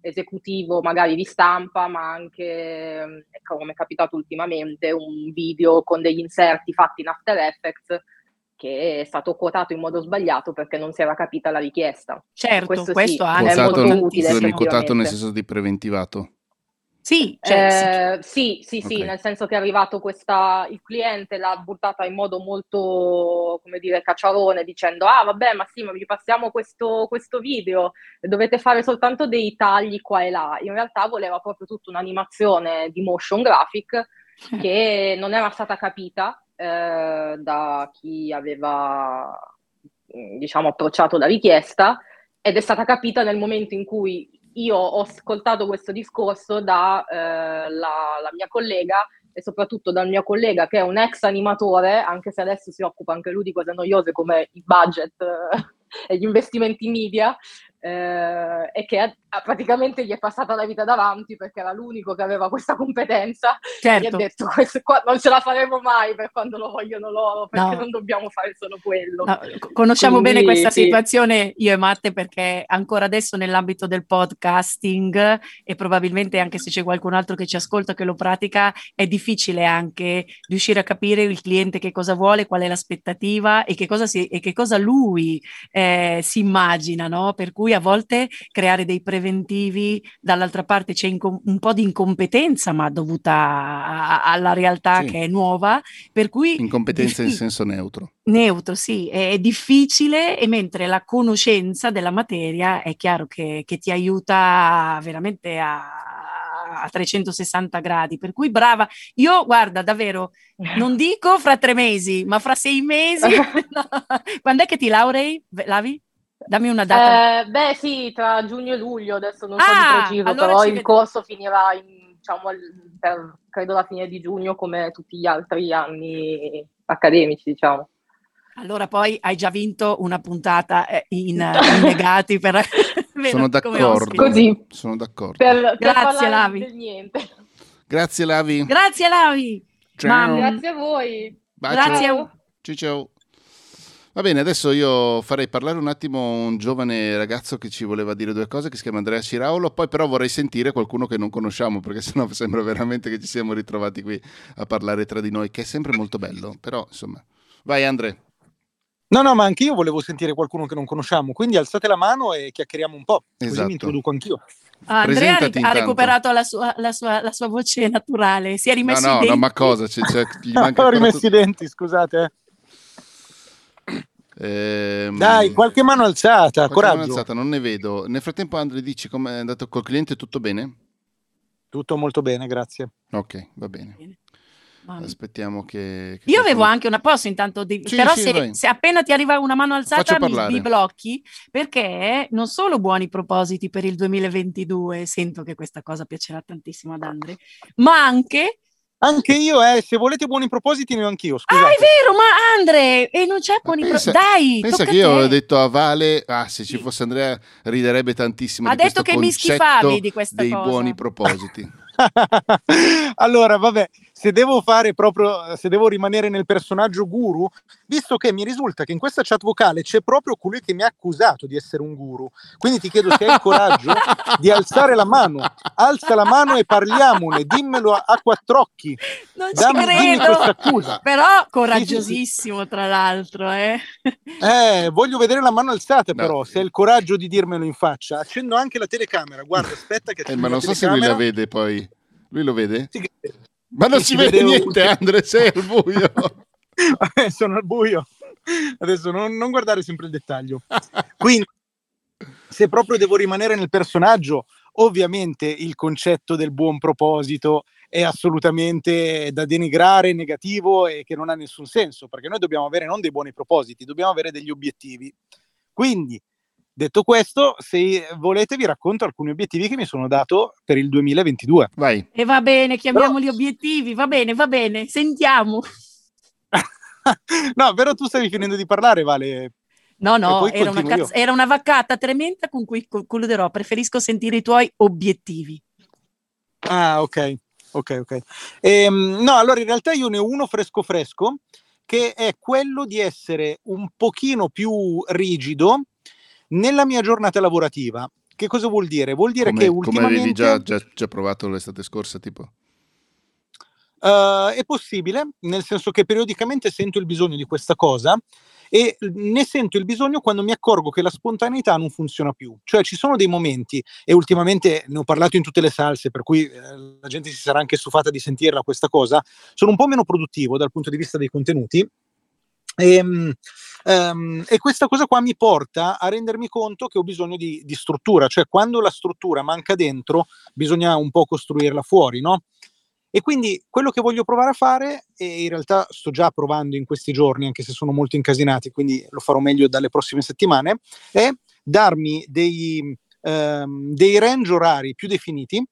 esecutivo magari di stampa, ma anche, ecco, come è capitato ultimamente, un video con degli inserti fatti in After Effects che è stato quotato in modo sbagliato perché non si era capita la richiesta. Certo, questo, questo sì, è molto utile. Quotato nel senso di preventivato. Sì, cioè, eh, sì, sì, okay. sì, nel senso che è arrivato questa, il cliente l'ha buttata in modo molto, come dire, cacciarone, dicendo, ah vabbè, ma sì, ma vi passiamo questo, questo video, dovete fare soltanto dei tagli qua e là. In realtà voleva proprio tutta un'animazione di motion graphic che non era stata capita eh, da chi aveva, diciamo, approcciato la richiesta ed è stata capita nel momento in cui io ho ascoltato questo discorso dalla eh, mia collega e soprattutto dal mio collega che è un ex animatore, anche se adesso si occupa anche lui di cose noiose come i budget eh, e gli investimenti media, eh, e che ha, praticamente gli è passata la vita davanti perché era l'unico che aveva questa competenza certo. gli ha detto questo qua non ce la faremo mai per quando lo vogliono loro perché no. non dobbiamo fare solo quello no, conosciamo Quindi, bene questa sì. situazione io e Matte perché ancora adesso nell'ambito del podcasting e probabilmente anche se c'è qualcun altro che ci ascolta che lo pratica è difficile anche riuscire a capire il cliente che cosa vuole qual è l'aspettativa e che cosa, si, e che cosa lui eh, si immagina no? per cui a volte creare dei preventivi, dall'altra parte c'è inco- un po' di incompetenza, ma dovuta a- alla realtà sì. che è nuova, per cui... Incompetenza diffi- in senso neutro. Neutro, sì, è, è, difficile e mentre la conoscenza della materia è chiaro che, che ti aiuta veramente a a 360 gradi, per cui brava. Io, guarda, davvero, non dico fra tre mesi, ma fra sei mesi. Quando è che ti laurei, Lavi? Dammi una data. Eh, beh, sì, tra giugno e luglio, adesso non so ah, di preciso, allora però il vedo. corso finirà in, diciamo, per, credo la fine di giugno come tutti gli altri anni accademici, diciamo. Allora poi hai già vinto una puntata eh, in, in negati per... Sono d'accordo. Così. Sono d'accordo. Per, Grazie Lavi. Grazie Lavi. Grazie Lavi. Ciao. Grazie a voi. Bacio. Grazie. Ciao ciao. Va bene, adesso io farei parlare un attimo un giovane ragazzo che ci voleva dire due cose, che si chiama Andrea Ciraulo, poi però vorrei sentire qualcuno che non conosciamo, perché sennò sembra veramente che ci siamo ritrovati qui a parlare tra di noi, che è sempre molto bello, però insomma. Vai Andre. No, no, ma anche io volevo sentire qualcuno che non conosciamo, quindi alzate la mano e chiacchieriamo un po', così esatto. mi introduco anch'io. Ah, Andrea ha recuperato la sua, la, sua, la sua, voce naturale, si è rimesso no, no, i denti. No, ma cosa? C'è, c'è, gli manca ho rimesso i denti, scusate. Eh. Ehm, Dai, qualche mano alzata, qualche coraggio. Mano alzata, non ne vedo. Nel frattempo, Andre, dici come è andato col cliente? Tutto bene? Tutto molto bene, grazie. Ok, va bene. bene. Aspettiamo che, che Io avevo anche una posso intanto, di... sì, però sì, se, se, appena ti arriva una mano alzata mi, mi, blocchi perché non solo buoni propositi per il 2022, sento che questa cosa piacerà tantissimo ad Andre, ma anche anche io, eh, se volete buoni propositi, ne ho anch'io. Scusate. Ah, è vero, ma Andre, e non c'è buoni propositi. Dai, pensa che io ho detto a Vale, ah, se ci fosse Andrea, riderebbe tantissimo. Ha detto che mi schifavi di questa dei cosa. buoni propositi. allora, vabbè, se devo fare proprio, se devo rimanere nel personaggio guru, visto che mi risulta che in questa chat vocale c'è proprio colui che mi ha accusato di essere un guru, quindi ti chiedo se hai il coraggio di alzare la mano, alza la mano e parliamone, dimmelo a, a quattro occhi. Non Dammi, ci credo, però coraggiosissimo sì, sì. tra l'altro. Eh. eh. voglio vedere la mano alzata no. però, se hai il coraggio di dirmelo in faccia. Accendo anche la telecamera, guarda, aspetta che... Eh, ma non so se lui la vede poi. Lui lo vede? Sì, ma non si vede niente, un... Andre, sei al buio. Vabbè, sono al buio. Adesso non, non guardare sempre il dettaglio. Quindi, se proprio devo rimanere nel personaggio, ovviamente il concetto del buon proposito è assolutamente da denigrare, negativo e che non ha nessun senso, perché noi dobbiamo avere non dei buoni propositi, dobbiamo avere degli obiettivi. Quindi, Detto questo, se volete vi racconto alcuni obiettivi che mi sono dato per il 2022. Vai. E va bene, chiamiamoli però... obiettivi, va bene, va bene, sentiamo. no, però tu stavi finendo di parlare, Vale. No, no, era una, cazz- era una, vaccata tremenda con cui concluderò. Preferisco sentire i tuoi obiettivi. Ah, ok, ok, ok. Ehm, no, allora in realtà io ne ho uno fresco fresco, che è quello di essere un pochino più rigido nella mia giornata lavorativa. Che cosa vuol dire? Vuol dire come, che ultimamente... Come avevi già, già, già provato l'estate scorsa, tipo? Uh, è possibile, nel senso che periodicamente sento il bisogno di questa cosa e ne sento il bisogno quando mi accorgo che la spontaneità non funziona più. Cioè ci sono dei momenti, e ultimamente ne ho parlato in tutte le salse, per cui eh, la gente si sarà anche stufata di sentirla questa cosa, sono un po' meno produttivo dal punto di vista dei contenuti. E, um, um, e, questa cosa qua mi porta a rendermi conto che ho bisogno di, di, struttura, cioè quando la struttura manca dentro bisogna un po' costruirla fuori, no? E quindi quello che voglio provare a fare, e in realtà sto già provando in questi giorni, anche se sono molto incasinati, quindi lo farò meglio dalle prossime settimane, è darmi dei, ehm, dei range orari più definiti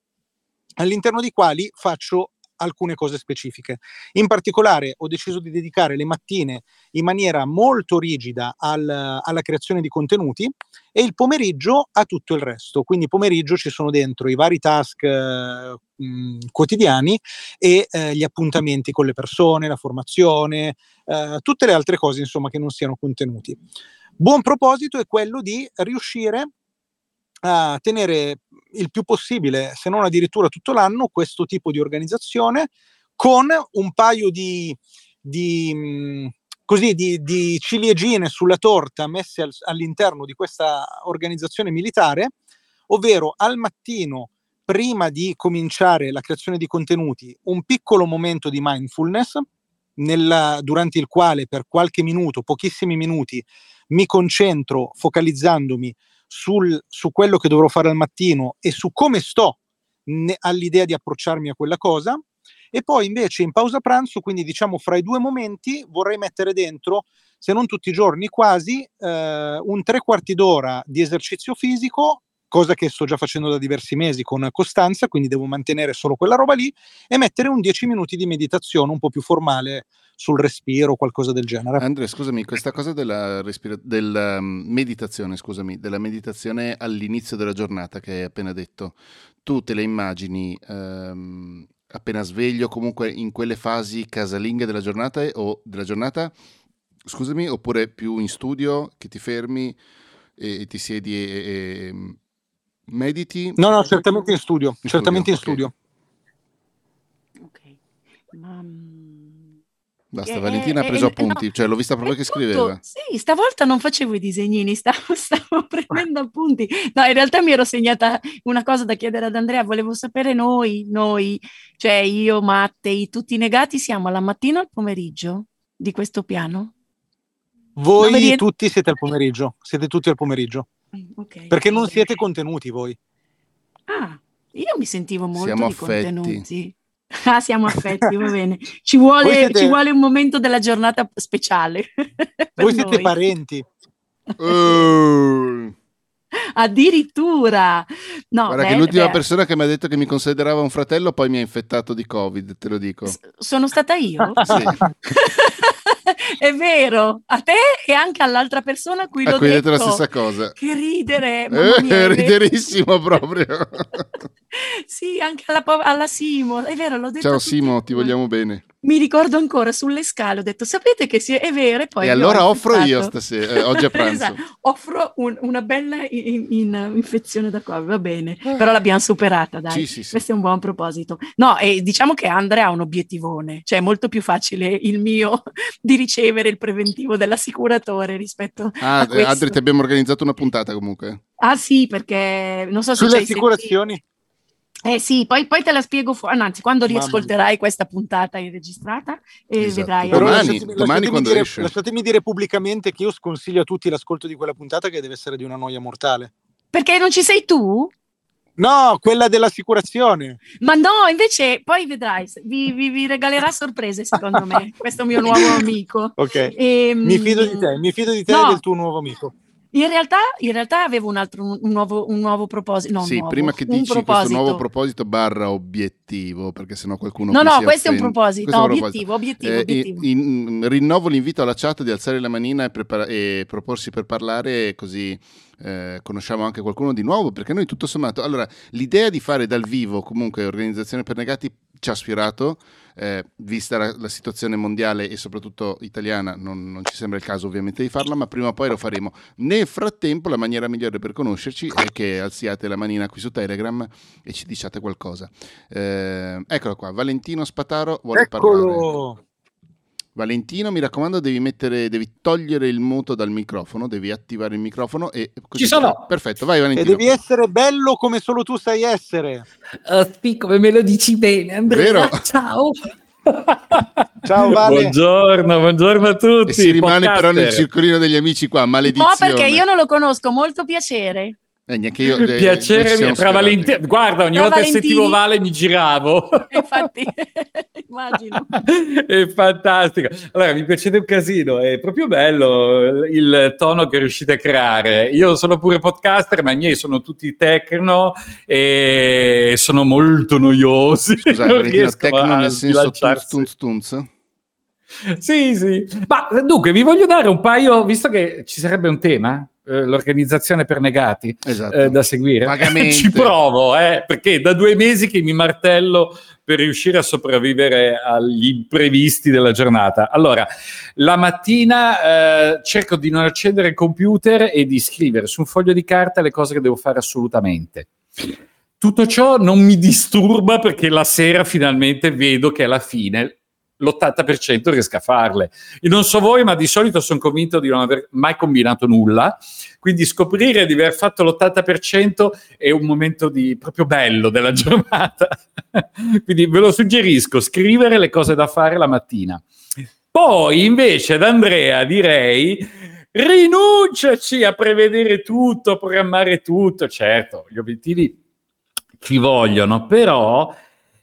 all'interno dei quali faccio alcune cose specifiche. In particolare ho deciso di dedicare le mattine in maniera molto rigida al, alla creazione di contenuti e il pomeriggio a tutto il resto. Quindi pomeriggio ci sono dentro i vari task eh, quotidiani e eh, gli appuntamenti con le persone, la formazione, eh, tutte le altre cose insomma che non siano contenuti. Buon proposito è quello di riuscire a tenere il più possibile, se non addirittura tutto l'anno, questo tipo di organizzazione con un paio di, di, così, di, di ciliegine sulla torta messe al, all'interno di questa organizzazione militare, ovvero al mattino, prima di cominciare la creazione di contenuti, un piccolo momento di mindfulness, nella, durante il quale per qualche minuto, pochissimi minuti, mi concentro focalizzandomi sul, su quello che dovrò fare al mattino e su come sto ne, all'idea di approcciarmi a quella cosa. E poi invece in pausa pranzo, quindi diciamo fra i due momenti, vorrei mettere dentro, se non tutti i giorni quasi, eh, un tre quarti d'ora di esercizio fisico cosa che sto già facendo da diversi mesi con costanza, quindi devo mantenere solo quella roba lì e mettere un 10 minuti di meditazione un po' più formale sul respiro qualcosa del genere. Andrea, scusami, questa cosa della, respira- della um, meditazione, scusami, della meditazione all'inizio della giornata che hai appena detto, tu te le immagini um, appena sveglio, comunque in quelle fasi casalinghe della giornata o della giornata, scusami, oppure più in studio che ti fermi e, e ti siedi e, e mediti? No, no, certamente in studio, in certamente studio, in studio. Ok, ma... Basta, eh, Valentina ha preso eh, appunti, no, cioè l'ho vista proprio che scriveva. Sì, stavolta non facevo i disegnini, stavo, stavo prendendo appunti. No, in realtà mi ero segnata una cosa da chiedere ad Andrea, volevo sapere noi, noi, cioè io, Mattei, tutti i negati siamo alla mattina o al pomeriggio di questo piano? Voi rientro... tutti siete al pomeriggio, siete tutti al pomeriggio. Mm, okay, Perché non siete contenuti voi. Ah, io mi sentivo molto Siamo di affetti. contenuti. Ah, siamo affetti, va bene. Ci vuole, siete... ci vuole, un momento della giornata speciale. Voi siete noi. parenti. Uh. Addirittura. No, Guarda beh, che l'ultima beh. persona che mi ha detto che mi considerava un fratello poi mi ha infettato di Covid, te lo dico. S- sono stata io? sì. È vero, a te e anche all'altra persona a cui a l'ho cui detto. la stessa cosa. Che ridere. Eh, mia, riderissimo proprio. sì, anche alla, alla, Simo, è vero, l'ho detto. Ciao Simo, ti vogliamo bene. Mi ricordo ancora sulle scale, ho detto, sapete che è vero e poi... E allora offro io stasera, eh, oggi a pranzo. esatto. Offro un, una bella in, in, infezione da Covid, va bene, però l'abbiamo superata, dai. Sì, sì, sì. Questo è un buon proposito. No, e diciamo che Andrea ha un obiettivone, cioè è molto più facile il mio di ricevere il preventivo dell'assicuratore rispetto ah, a questo. Andrea, ti abbiamo organizzato una puntata comunque. Ah sì, perché non so se... Sulle assicurazioni? Sentito. Eh sì, poi, poi, te la spiego, fu- anzi, quando riascolterai questa puntata in registrata e esatto. vedrai. Domani, lasciatemi, domani lasciatemi, quando dire, esce. lasciatemi dire pubblicamente che io sconsiglio a tutti l'ascolto di quella puntata che deve essere di una noia mortale. Perché non ci sei tu? No, quella dell'assicurazione. Ma no, invece poi vedrai, vi, vi, vi regalerà sorprese secondo me, questo mio nuovo amico. Ok, e, ehm, mi fido di te, mi fido di te no, e del tuo nuovo amico. In realtà, in realtà avevo un altro un nuovo, un nuovo proposito. No, sì, nuovo, prima che dici proposito. questo nuovo proposito barra obiettivo, perché sennò qualcuno. No, no, questo è un proposito. No, obiettivo, obiettivo, eh, obiettivo. In, in, rinnovo l'invito alla chat di alzare la manina e, prepara- e proporsi per parlare, così eh, conosciamo anche qualcuno di nuovo, perché noi tutto sommato. Allora, l'idea di fare dal vivo comunque organizzazione per negati ci ha ispirato eh, vista la, la, situazione mondiale e soprattutto italiana, non, non, ci sembra il caso ovviamente di farla, ma prima o poi lo faremo. Nel frattempo la maniera migliore per conoscerci è che alziate la manina qui su Telegram e ci diciate qualcosa. Eh, eccolo qua, Valentino Spataro vuole Eccolo. parlare. Valentino, mi raccomando, devi, mettere, devi togliere il muto dal microfono, devi attivare il microfono e così. Ci sono! Perfetto, vai Valentino. E devi essere bello come solo tu sai essere. Uh, sì, come me lo dici bene, Andrea. Vero? Ciao! Ciao Vale. Buongiorno, buongiorno a tutti. E si rimane podcaster. però nel circolino degli amici qua, maledizione. No, perché io non lo conosco, molto piacere. Eh, neanche io. Eh, Piacere mio, tra Valentino. Guarda, ogni tra volta che sentivo Vale mi giravo. Infatti, immagino. è fantastico. Allora, mi piace un casino, è proprio bello il tono che riuscite a creare. Io sono pure podcaster, ma i miei sono tutti tecno e sono molto noiosi. Scusate, Valentino, tecno nel senso tunz, tunz, Sì, sì. Ma dunque, vi voglio dare un paio, visto che ci sarebbe un tema l'organizzazione per negati esatto. eh, da seguire. Ci provo, eh, perché da due mesi che mi martello per riuscire a sopravvivere agli imprevisti della giornata. Allora, la mattina eh, cerco di non accendere il computer e di scrivere su un foglio di carta le cose che devo fare assolutamente. Tutto ciò non mi disturba perché la sera finalmente vedo che alla fine l'80% riesca a farle. Io non so voi, ma di solito sono convinto di non aver mai combinato nulla, quindi scoprire di aver fatto l'80% è un momento di, proprio bello della giornata. quindi ve lo suggerisco, scrivere le cose da fare la mattina. Poi invece ad Andrea direi rinunciaci a prevedere tutto, a programmare tutto. Certo, gli obiettivi ci vogliono, però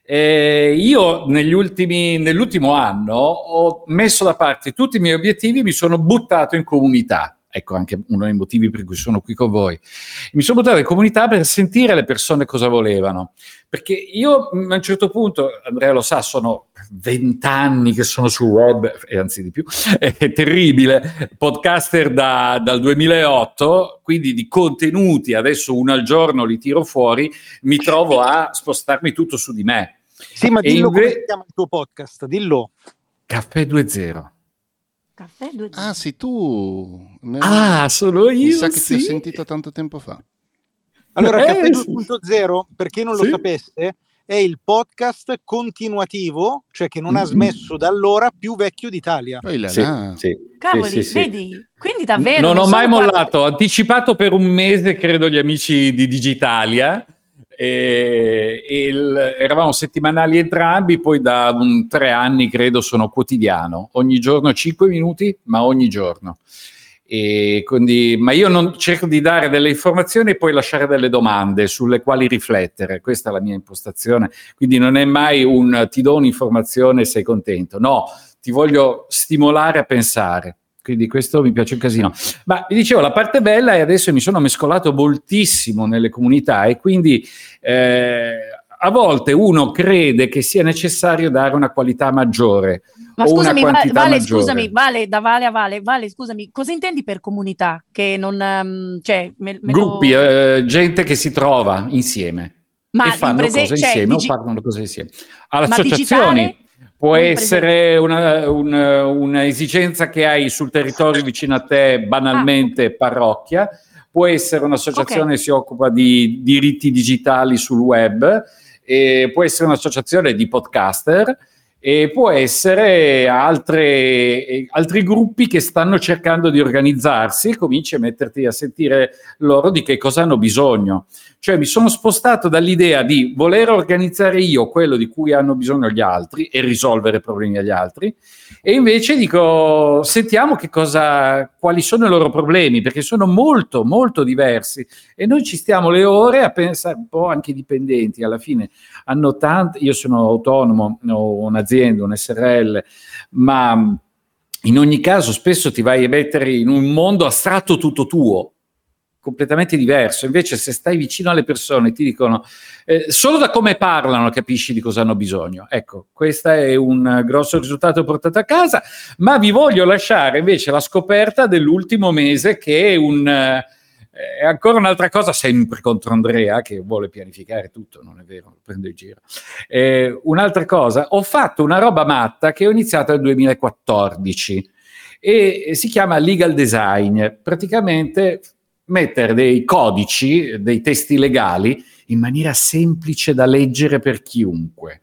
eh, io ultimi, nell'ultimo anno ho messo da parte tutti i miei obiettivi, mi sono buttato in comunità. Ecco anche uno dei motivi per cui sono qui con voi. Mi sono buttato in comunità per sentire le persone cosa volevano. Perché io a un certo punto, Andrea lo sa, sono vent'anni che sono sul web, e anzi di più, è terribile, podcaster da, dal 2008, quindi di contenuti, adesso uno al giorno li tiro fuori, mi trovo a spostarmi tutto su di me. Sì, ma dillo inve- come si chiama il tuo podcast, dillo. Caffè 2.0. Caffè 2.0. Ah, sì, tu. Ah, sono io. Mi sa che sì. ti ho sentito tanto tempo fa. Allora, eh, Caffè 2.0, per chi non lo sì. sapesse, è il podcast continuativo, cioè che non ha mm. smesso da allora, più vecchio d'Italia. Sì, sì. Cavoli, sì, vedi? Quindi davvero... Non, non ho mai mollato, ho anticipato per un mese, credo, gli amici di Digitalia. E, il, eravamo settimanali entrambi, poi da un, tre anni credo sono quotidiano, ogni giorno 5 minuti, ma ogni giorno. Quindi, ma io non cerco di dare delle informazioni e poi lasciare delle domande sulle quali riflettere. Questa è la mia impostazione. Quindi non è mai un ti do un'informazione e sei contento. No, ti voglio stimolare a pensare. Quindi questo mi piace un casino. Ma vi dicevo, la parte bella è adesso mi sono mescolato moltissimo nelle comunità e quindi eh, a volte uno crede che sia necessario dare una qualità maggiore ma scusami, vale, vale scusami, vale, da Vale a Vale, Vale, scusami, cosa intendi per comunità? Che non, um, cioè, me, me Gruppi, lo... eh, gente che si trova insieme Ma e fanno prese- cose cioè, insieme digi- o parlano cose insieme. Associazioni. Può essere una, una, un'esigenza che hai sul territorio vicino a te, banalmente ah, parrocchia, può essere un'associazione okay. che si occupa di diritti digitali sul web, può essere un'associazione di podcaster, e può essere altre, altri gruppi che stanno cercando di organizzarsi e cominci a metterti a sentire loro di che cosa hanno bisogno. Cioè mi sono spostato dall'idea di voler organizzare io quello di cui hanno bisogno gli altri e risolvere i problemi agli altri e invece dico sentiamo che cosa, quali sono i loro problemi perché sono molto molto diversi e noi ci stiamo le ore a pensare un po' anche dipendenti alla fine hanno tanto io sono autonomo ho un'azienda un SRL ma in ogni caso spesso ti vai a mettere in un mondo astratto tutto tuo completamente diverso. Invece, se stai vicino alle persone, ti dicono eh, solo da come parlano capisci di cosa hanno bisogno. Ecco, questo è un grosso risultato portato a casa, ma vi voglio lasciare invece la scoperta dell'ultimo mese che è un. Eh, è ancora un'altra cosa, sempre contro Andrea che vuole pianificare tutto, non è vero, prendo il giro. Eh, un'altra cosa, ho fatto una roba matta che ho iniziato nel 2014 e si chiama legal design. Praticamente mettere dei codici, dei testi legali in maniera semplice da leggere per chiunque.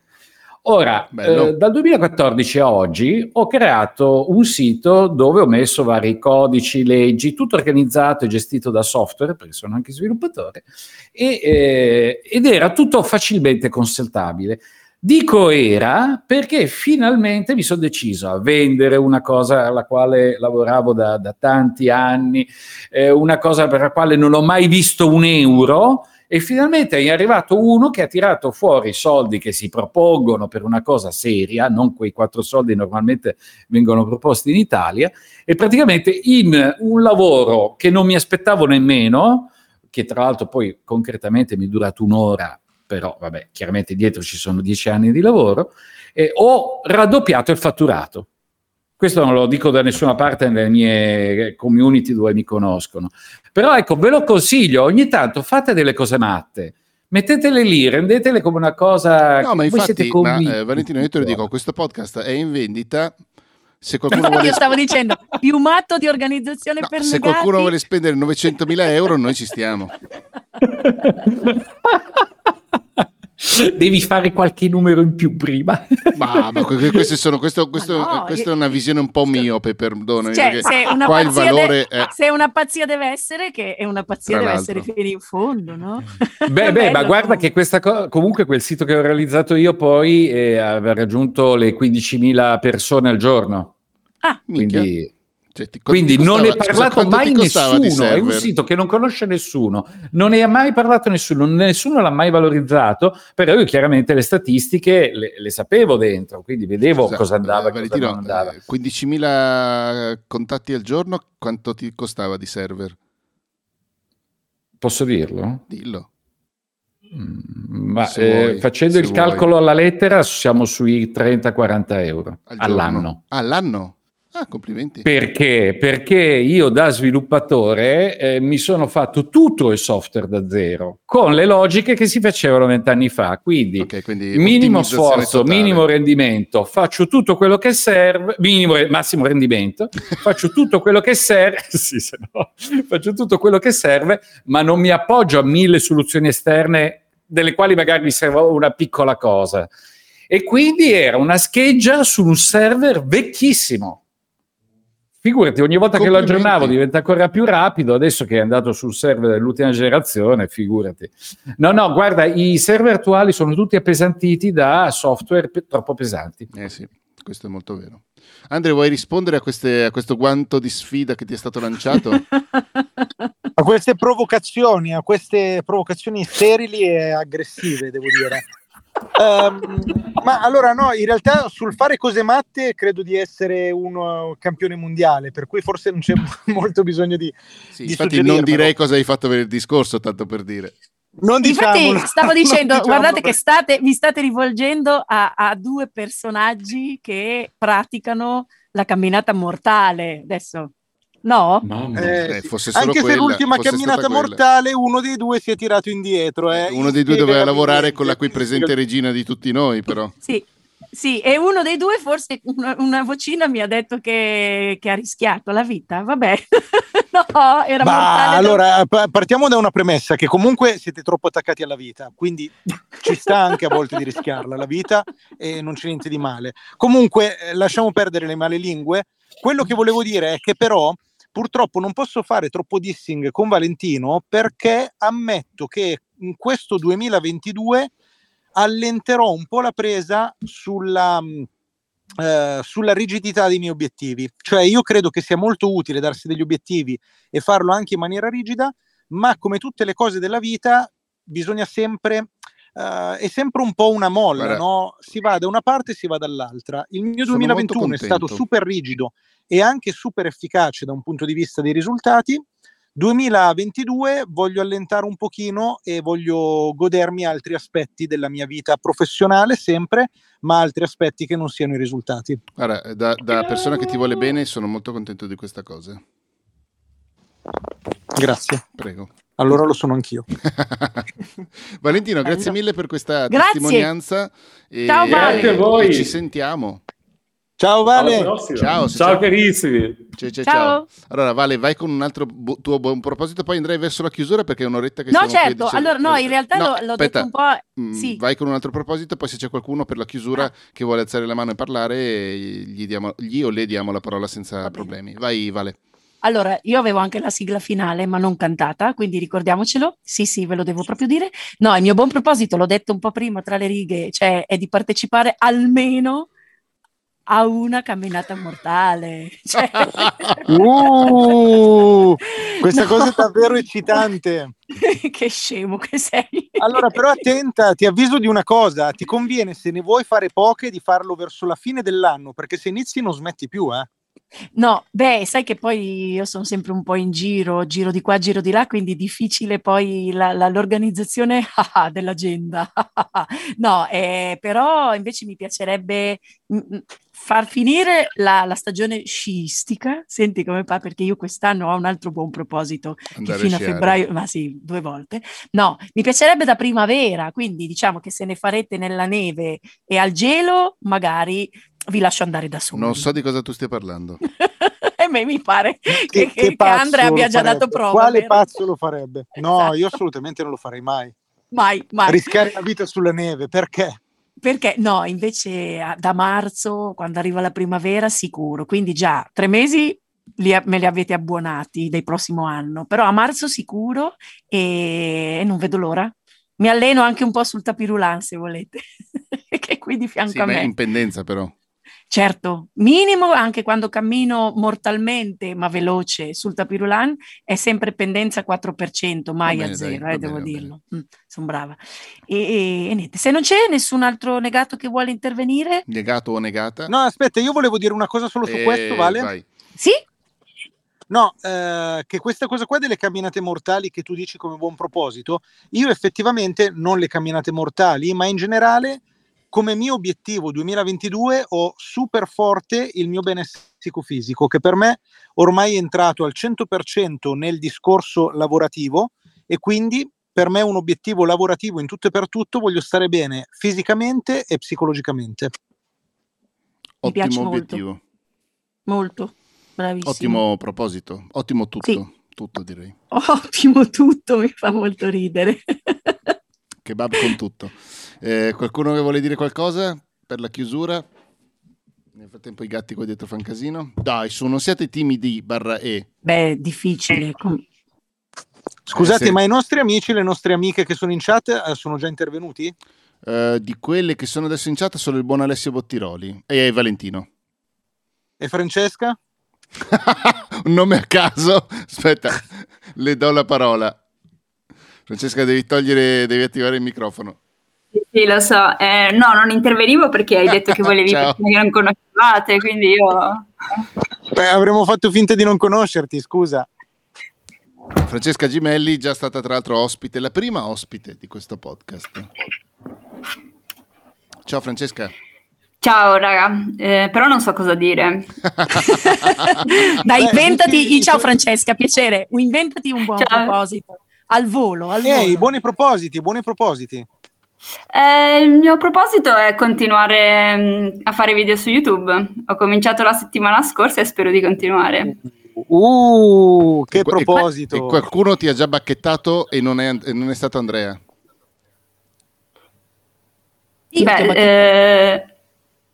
Ora, eh, dal 2014 a oggi ho creato un sito dove ho messo vari codici, leggi, tutto organizzato e gestito da software, perché sono anche sviluppatore, e, eh, ed era tutto facilmente consultabile. Dico era perché finalmente mi sono deciso a vendere una cosa alla quale lavoravo da, da tanti anni, eh, una cosa per la quale non ho mai visto un euro e finalmente è arrivato uno che ha tirato fuori soldi che si propongono per una cosa seria, non quei quattro soldi normalmente vengono proposti in Italia, e praticamente in un lavoro che non mi aspettavo nemmeno, che tra l'altro poi concretamente mi è durato un'ora però vabbè, chiaramente dietro ci sono dieci anni di lavoro, eh, ho raddoppiato il fatturato. Questo non lo dico da nessuna parte nelle mie community dove mi conoscono. Però ecco, ve lo consiglio, ogni tanto fate delle cose matte. Mettetele lì, rendetele come una cosa. No, ma infatti, ma, eh, Valentino, io te lo dico: questo podcast è in vendita se qualcuno vuole... Io stavo dicendo, più matto di organizzazione no, per Se negati... qualcuno vuole spendere 900.000 euro, noi ci stiamo. Devi fare qualche numero in più prima. Ma, ma sono, questo, questo, no, questa è una visione un po' miope, perdonami. Cioè, se una, qua il valore de- è... se una pazzia deve essere, che è una pazzia Tra deve l'altro. essere fino in fondo, no? Beh, beh ma guarda che questa cosa, comunque quel sito che ho realizzato io poi eh, aveva raggiunto le 15.000 persone al giorno. Ah, quindi... Minchia cioè, Quindi costava, non ne è parlato mai nessuno, è un sito che non conosce nessuno, non ne ha mai parlato nessuno, nessuno l'ha mai valorizzato, però io chiaramente le statistiche le, le sapevo dentro, quindi vedevo esatto, cosa andava e cosa non andava. 15.000 eh, contatti al giorno, quanto ti costava di server? Posso dirlo? Dillo. Mm, ma eh, vuoi, facendo il vuoi. calcolo alla lettera siamo sui 30-40 euro Al all'anno. All'anno? Ah, complimenti. Perché? Perché io da sviluppatore eh, mi sono fatto tutto il software da zero, con le logiche che si facevano vent'anni fa. Quindi, okay, quindi minimo sforzo, totale. minimo rendimento, faccio tutto quello che serve, minimo, massimo rendimento, faccio tutto quello che serve, sì, no, faccio tutto quello che serve, ma non mi appoggio a mille soluzioni esterne delle quali magari mi serve una piccola cosa. E quindi era una scheggia su un server vecchissimo Figurati, ogni volta che lo aggiornavo diventa ancora più rapido, adesso che è andato sul server dell'ultima generazione, figurati. No, no, guarda, i server attuali sono tutti appesantiti da software pe- troppo pesanti. Eh sì, questo è molto vero. Andre, vuoi rispondere a, queste, a questo guanto di sfida che ti è stato lanciato? a queste provocazioni, a queste provocazioni sterili e aggressive, devo dire. Um, ma allora no, in realtà sul fare cose matte credo di essere un uh, campione mondiale, per cui forse non c'è molto bisogno di... Sì, di infatti non direi cosa hai fatto per il discorso, tanto per dire. Non Infatti stavo dicendo, guardate che state, vi state rivolgendo a, a due personaggi che praticano la camminata mortale. Adesso No? Eh, eh, sì. Anche quella, se l'ultima camminata mortale uno dei due si è tirato indietro. Eh. Uno dei due doveva lavorare con la qui presente regina di tutti noi, però. Sì, sì, e uno dei due forse una, una vocina mi ha detto che, che, ha rischiato la vita. Vabbè, no, era Ma allora da... partiamo da una premessa che comunque siete troppo attaccati alla vita, quindi ci sta anche a volte di rischiarla la vita e non c'è niente di male. Comunque eh, lasciamo perdere le male lingue. Quello che volevo dire è che però Purtroppo non posso fare troppo dissing con Valentino perché ammetto che in questo 2022 allenterò un po' la presa sulla, eh, sulla rigidità dei miei obiettivi. Cioè io credo che sia molto utile darsi degli obiettivi e farlo anche in maniera rigida, ma come tutte le cose della vita bisogna sempre Uh, è sempre un po' una molla, no? si va da una parte e si va dall'altra. Il mio 2021 è stato super rigido e anche super efficace da un punto di vista dei risultati. 2022 voglio allentare un pochino e voglio godermi altri aspetti della mia vita professionale sempre, ma altri aspetti che non siano i risultati. Guarda, da, da persona che ti vuole bene sono molto contento di questa cosa. Grazie. Prego. Allora lo sono anch'io. Valentino, grazie mille per questa grazie. testimonianza. E, Ciao Vale. Grazie a voi. ci sentiamo. Ciao Vale. Ciao, ciao carissimi. Ciao, ciao, ciao. Allora Vale, vai con un altro bu- tuo buon proposito, poi andrei verso la chiusura perché è un'oretta che no, stiamo certo. qui Allora, no, in realtà no, l'ho aspetta. detto un po'... Mm, sì. Vai con un altro proposito, poi se c'è qualcuno per la chiusura ah. che vuole alzare la mano e parlare, gli, diamo, gli o le diamo la parola senza Va problemi. Vai Vale. Allora, io avevo anche la sigla finale, ma non cantata, quindi ricordiamocelo. Sì, sì, ve lo devo proprio dire. No, il mio buon proposito, l'ho detto un po' prima tra le righe, cioè è di partecipare almeno a una camminata mortale. Cioè... Uh, questa no. cosa è davvero eccitante. che scemo che sei. Allora, però attenta, ti avviso di una cosa, ti conviene se ne vuoi fare poche di farlo verso la fine dell'anno, perché se inizi non smetti più, eh. No, beh, sai che poi io sono sempre un po' in giro, giro di qua, giro di là, quindi difficile poi la, la, l'organizzazione dell'agenda. no, eh, però invece mi piacerebbe mm, mm, far finire la, la, stagione sciistica. Senti come fa, perché io quest'anno ho un altro buon proposito, Andare che fino a febbraio, ma sì, due volte. No, mi piacerebbe da primavera, quindi diciamo che se ne farete nella neve e al gelo, magari vi lascio andare da solo. Non so di cosa tu stia parlando. e a me mi pare che, che, che, che Andrea abbia già farebbe? dato prova. Quale vero? pazzo lo farebbe? No, esatto. io assolutamente non lo farei mai. Mai, mai. Rischiare la vita sulla neve, perché? Perché no, invece da marzo, quando arriva la primavera, sicuro. Quindi già tre mesi li, me li avete abbonati del prossimo anno, però a marzo sicuro e, e non vedo l'ora. Mi alleno anche un po' sul tapirulan se volete, che è qui di fianco sì, a me. in pendenza però. Certo, minimo anche quando cammino mortalmente ma veloce sul tapirulan è sempre pendenza 4%, mai bene, a zero, dai, eh, devo bene, dirlo. Mm, sono brava. E, e, e, niente, se non c'è nessun altro negato che vuole intervenire. Negato o negata? No, aspetta, io volevo dire una cosa solo su e... questo, Vale? Vai. Sì? No, eh, che questa cosa qua delle camminate mortali che tu dici come buon proposito, io effettivamente non le camminate mortali, ma in generale come mio obiettivo 2022 ho super forte il mio benessere psicofisico, che per me ormai è entrato al 100% nel discorso lavorativo e quindi per me è un obiettivo lavorativo in tutto e per tutto, voglio stare bene fisicamente e psicologicamente. Mi piace obiettivo. Molto. molto. Bravissimo. Ottimo proposito, ottimo tutto, sì. tutto direi. Ottimo tutto, mi fa molto ridere. Kebab con tutto. Eh, qualcuno che vuole dire qualcosa per la chiusura? Nel frattempo i gatti qua dietro fanno casino. Dai, su, non siate timidi, barra E. Beh, difficile. Com- Scusate, eh, se... ma i nostri amici, le nostre amiche che sono in chat eh, sono già intervenuti? Uh, di quelle che sono adesso in chat solo il buon Alessio Bottiroli e Valentino. E Francesca? Un nome a caso? Aspetta, le do la parola. Francesca, devi togliere, devi attivare il microfono. Sì, lo so. Eh, no, non intervenivo perché hai detto che volevi persone che non conoscevate, quindi io... Beh, avremmo fatto finta di non conoscerti, scusa. Francesca Gimelli, già stata tra l'altro ospite, la prima ospite di questo podcast. Ciao Francesca. Ciao raga, eh, però non so cosa dire. Dai, inventati, ciao Francesca, piacere, inventati un buon ciao. proposito, al volo. Al Ehi, buoni propositi, buoni propositi. Eh, il mio proposito è continuare mh, mm, a fare video su YouTube. Ho cominciato la settimana scorsa e spero di continuare. Uh, che e, proposito! E, e, qualcuno ti ha già bacchettato e non è, non è stato Andrea? Beh, eh,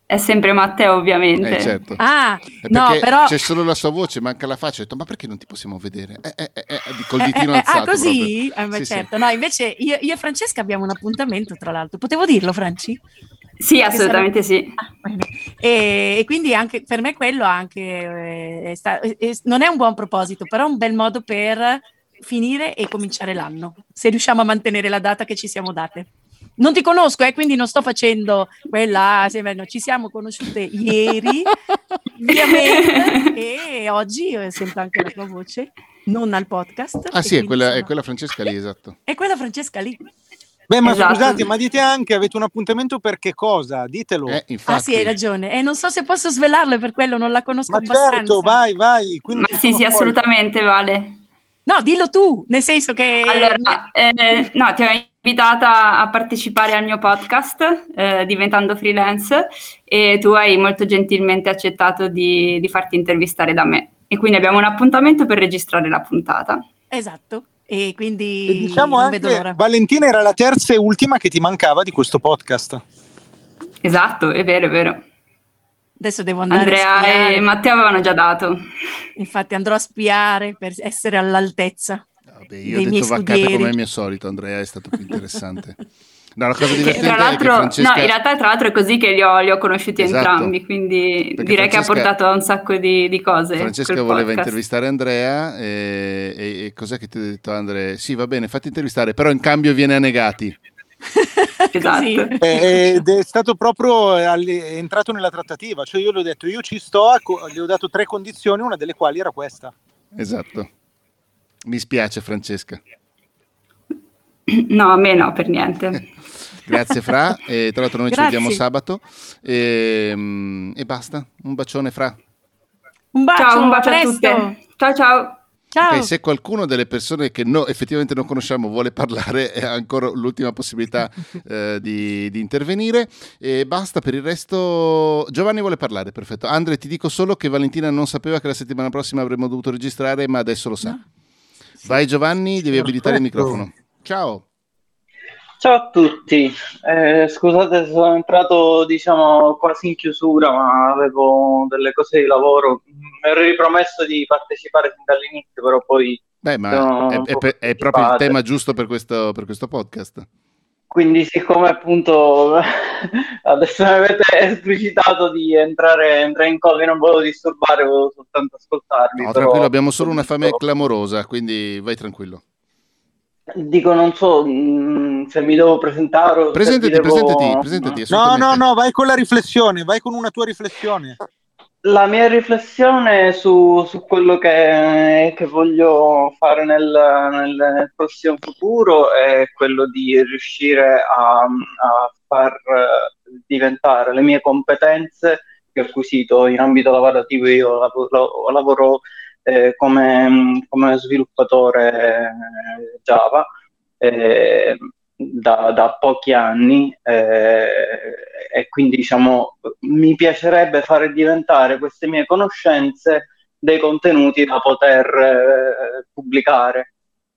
è sempre Matteo, ovviamente. Eh, certo. Ah, no, però... C'è solo la sua voce, manca la faccia. Ho detto, ma perché non ti possiamo vedere? Eh, eh, eh, eh col ditino eh, alzato. Ah, così? Eh, beh, sì, certo. Sì. No, invece io, io, e Francesca abbiamo un appuntamento, tra l'altro. Potevo dirlo, Franci? Sì, assolutamente sarà... sì. Ah, e, e, quindi anche per me quello anche è sta... non è un buon proposito, però è un bel modo per finire e cominciare l'anno, se riusciamo a mantenere la data che ci siamo date non ti conosco, eh, quindi non sto facendo quella, no, ci siamo conosciute ieri, ovviamente, e oggi sento anche la tua voce. non al podcast. Ah sì, è quella, è quella Francesca lì, esatto. È quella Francesca lì. Beh, ma esatto. scusate, ma dite anche, avete un appuntamento per che cosa? Ditelo. Eh, ah sì, hai ragione. E eh, non so se posso svelarlo, per quello non la conosco ma abbastanza. certo, vai, vai. ma sì, sì, assolutamente, vale. No, dillo tu, nel senso che... Allora, eh, no, ti ho invitata a partecipare al mio podcast, eh, diventando freelance, e tu hai molto gentilmente accettato di, di farti intervistare da me. E quindi abbiamo un appuntamento per registrare la puntata. Esatto e quindi e diciamo anche, Valentina era la terza e ultima che ti mancava di questo podcast. Esatto, è vero, è vero. Adesso devo andare Andrea e Matteo avevano già dato. Infatti andrò a spiare per essere all'altezza. Vabbè, io ho detto vaccate come il mio solito, Andrea è stato più interessante. No, la cosa divertente tra l'altro, Francesca... no, in realtà tra l'altro è così che li ho, li ho conosciuti esatto. entrambi, quindi Perché direi Francesca... che ha portato a un sacco di, di cose. Francesca voleva podcast. intervistare Andrea e, e, e, cos'è che ti ho detto Andrea? Sì, va bene, fatti intervistare, però in cambio viene a negati. esatto. Ed è stato proprio è entrato nella trattativa, cioè io gli ho detto io ci sto, gli ho dato tre condizioni, una delle quali era questa. Esatto. Mi spiace Francesca. No, a me no, per niente. Grazie Fra, e tra l'altro noi Grazie. ci vediamo sabato e, ehm, e, basta, un bacione Fra. Un bacio, ciao, un bacio a, a tutti. Ciao ciao. Ciao. Okay, se qualcuno delle persone che no, effettivamente non conosciamo vuole parlare, è ancora l'ultima possibilità eh, di, di, intervenire. E basta per il resto. Giovanni vuole parlare, perfetto. Andre, ti dico solo che Valentina non sapeva che la settimana prossima avremmo dovuto registrare, ma adesso lo sa. No. Vai Giovanni, devi abilitare il microfono. Ciao. Ciao a tutti, eh, scusate se sono entrato diciamo quasi in chiusura ma avevo delle cose di lavoro, mi ero ripromesso di partecipare fin dall'inizio però poi... Beh ma è, è, è, proprio il tema giusto per questo, per questo podcast. Quindi siccome appunto adesso mi avete esplicitato di entrare, entrare in cose, non volevo disturbare, volevo soltanto ascoltarvi. No, però... tranquillo, abbiamo solo una fame clamorosa, quindi vai tranquillo. Dico, non so mh, mm, se mi devo presentare. Presentati, devo... presentati, presentati. No, no, no, vai con la riflessione, vai con una tua riflessione. La mia riflessione su, su quello che, che, voglio fare nel, nel, prossimo futuro è quello di riuscire a, a far diventare le mie competenze che ho acquisito in ambito lavorativo. Io lavoro, lavoro eh, come, come, sviluppatore Java eh, da, da, pochi anni eh, quindi diciamo mi piacerebbe fare diventare queste mie conoscenze dei contenuti da poter eh, pubblicare.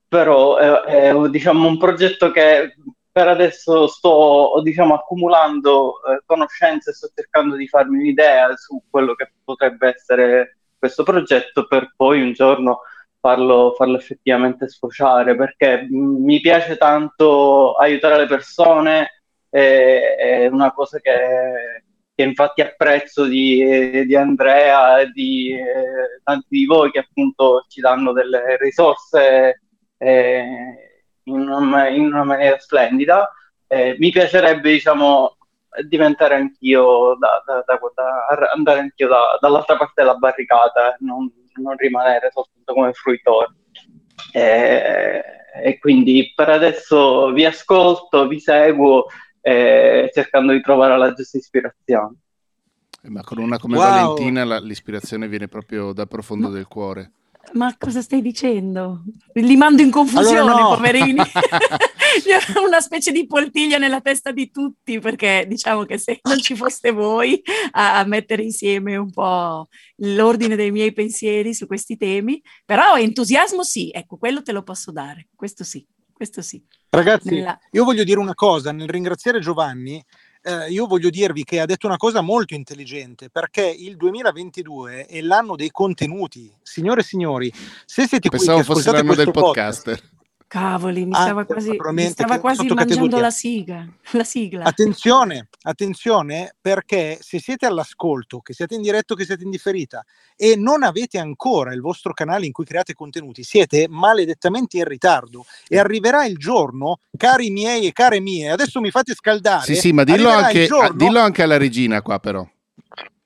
Però è, è diciamo un progetto che per adesso sto diciamo, accumulando eh, conoscenze e sto cercando di farmi un'idea su quello che potrebbe essere questo progetto per poi un giorno farlo, farlo effettivamente sfociare. Perché mi piace tanto aiutare le persone, è, è una cosa che, che, infatti apprezzo di, di Andrea e di eh, tanti di voi che appunto ci danno delle risorse eh, in, una, in, una, maniera splendida. Eh, mi piacerebbe diciamo diventare anch'io, da, da, da, andare anch'io dall'altra parte della barricata, non, non rimanere soltanto come fruitore. E, e, quindi per adesso vi ascolto, vi seguo eh, cercando di trovare la giusta ispirazione. Eh, ma con una come wow. Valentina la, l'ispirazione viene proprio dal profondo Ma... del cuore. Ma cosa stai dicendo? Li mando in confusione, allora no. poverini. una specie di poltiglia nella testa di tutti, perché diciamo che se non ci foste voi a, a, mettere insieme un po' l'ordine dei miei pensieri su questi temi, però entusiasmo sì, ecco, quello te lo posso dare, questo sì, questo sì. Ragazzi, nella... io voglio dire una cosa, nel ringraziare Giovanni, eh, io voglio dirvi che ha detto una cosa molto intelligente perché il 2022 è l'anno dei contenuti. Signore e signori, se siete Pensavo qui che fosse l'anno del podcaster. Podcast, Cavoli, mi stava ah, quasi, mi stava quasi mangiando la, siga, la sigla. Attenzione, attenzione, perché se siete all'ascolto, che siete in diretto, che siete in differita e non avete ancora il vostro canale in cui create contenuti, siete maledettamente in ritardo e arriverà il giorno, cari miei e care mie, adesso mi fate scaldare. Sì, sì, ma dillo, anche, giorno... dillo anche alla regina qua però.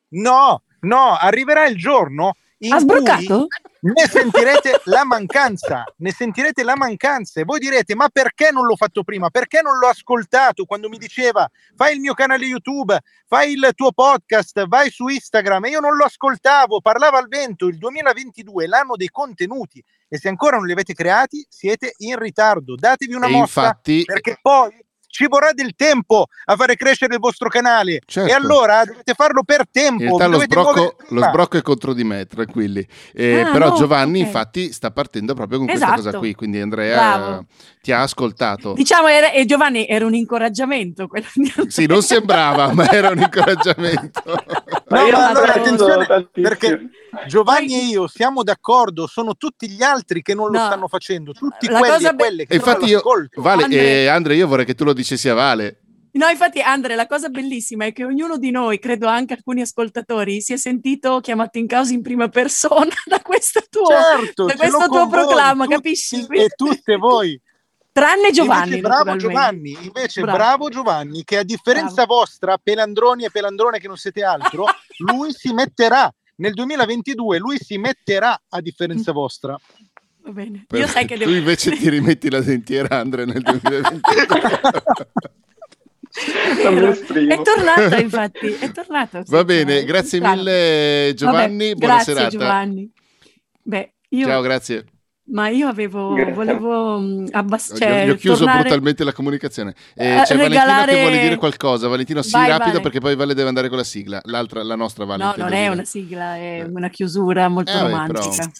No, no, arriverà il giorno ha sbroccato? ne sentirete la mancanza, ne sentirete la mancanza e voi direte ma perché non l'ho fatto prima? Perché non l'ho ascoltato? Quando mi diceva fai il mio canale YouTube, fai il tuo podcast, vai su Instagram. E io non lo ascoltavo, parlava al vento, il 2022 l'anno dei contenuti. E se ancora non li avete creati siete in ritardo, datevi una e mossa infatti... perché poi ci vorrà del tempo a fare crescere il vostro canale certo. e allora dovete farlo per tempo. lo, sbrocco, lo, sbrocco, è contro di me, tranquilli. Eh, ah, però no, Giovanni okay. infatti sta partendo proprio con esatto. questa cosa qui, quindi Andrea Bravo. ti ha ascoltato. Diciamo, era, e Giovanni era un incoraggiamento. sì, non sembrava, ma era un incoraggiamento. no, ma allora attenzione, perché Giovanni e io siamo d'accordo, sono tutti gli altri che non lo no. stanno facendo, tutti La quelli e quelle che infatti io, vale, Andre... Eh, Andre, io vorrei che tu lo dicessi a Vale. No, infatti, Andre, la cosa bellissima è che ognuno di noi, credo anche alcuni ascoltatori, si è sentito chiamato in causa in prima persona da questo tuo, certo, da questo tuo proclama, voi, capisci? Tutti, e tutte voi. Tranne Giovanni. Invece, bravo Giovanni, invece bravo. bravo. Giovanni, che a differenza bravo. vostra, Pelandroni e Pelandrone che non siete altro, lui si metterà nel 2022, lui si metterà a differenza vostra. Va bene. Io sai che devo... Tu invece ti rimetti la dentiera, Andre, nel 2022. è tornato infatti, è tornato. Va bene, grazie mille Giovanni, Vabbè, buona grazie, serata. Giovanni. Beh, io... Ciao, grazie. Ma io avevo, volevo mm, abbassare. Cioè, gli ho chiuso tornare... brutalmente la comunicazione. Eh, c'è regalare... Valentino che vuole dire qualcosa. Valentino, sì, vai, rapido vale. perché poi Vale deve andare con la sigla. L'altra, la nostra Vale. No, non è una sigla, è eh. una chiusura molto eh, romantica. Però...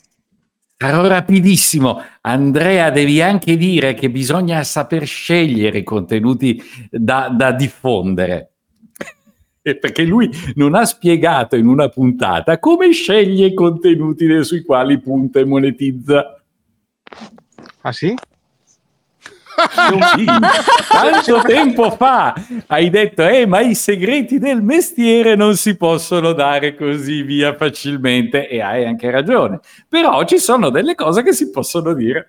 Sarò rapidissimo. Andrea, devi anche dire che bisogna saper scegliere i contenuti da, da diffondere. Perché lui non ha spiegato in una puntata come sceglie i contenuti sui quali punta e monetizza. Ah sì? Tanto tempo fa hai detto, eh, ma i segreti del mestiere non si possono dare così via facilmente e hai anche ragione. Però ci sono delle cose che si possono dire.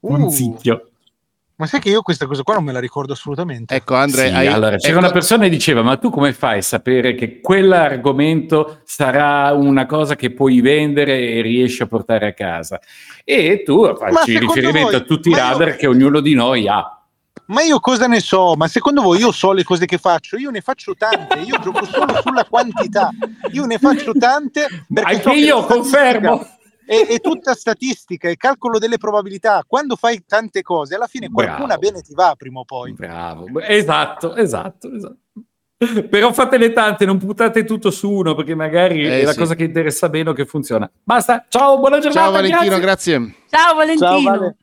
Un uh. zicchio. Ma sai che io questa cosa qua non me la ricordo assolutamente. Ecco, Andre, sì, hai... allora, c'era ecco... una persona che diceva: Ma tu come fai a sapere che quell'argomento sarà una cosa che puoi vendere e riesci a portare a casa? E tu facci riferimento voi... a tutti i radar io... che ognuno di noi ha. Ma io cosa ne so? Ma secondo voi io so le cose che faccio? Io ne faccio tante, io gioco solo sulla quantità. Io ne faccio tante perché Anche io confermo è, è, tutta statistica, è calcolo delle probabilità. Quando fai tante cose, alla fine qualcuna bene ti va prima o poi. Bravo, esatto, esatto, esatto. Però fatene tante, non buttate tutto su uno perché magari eh, è la sì. cosa che interessa meno che funziona. Basta, ciao, buona giornata. Ciao Valentino, grazie. grazie. Ciao Valentino. Ciao, vale.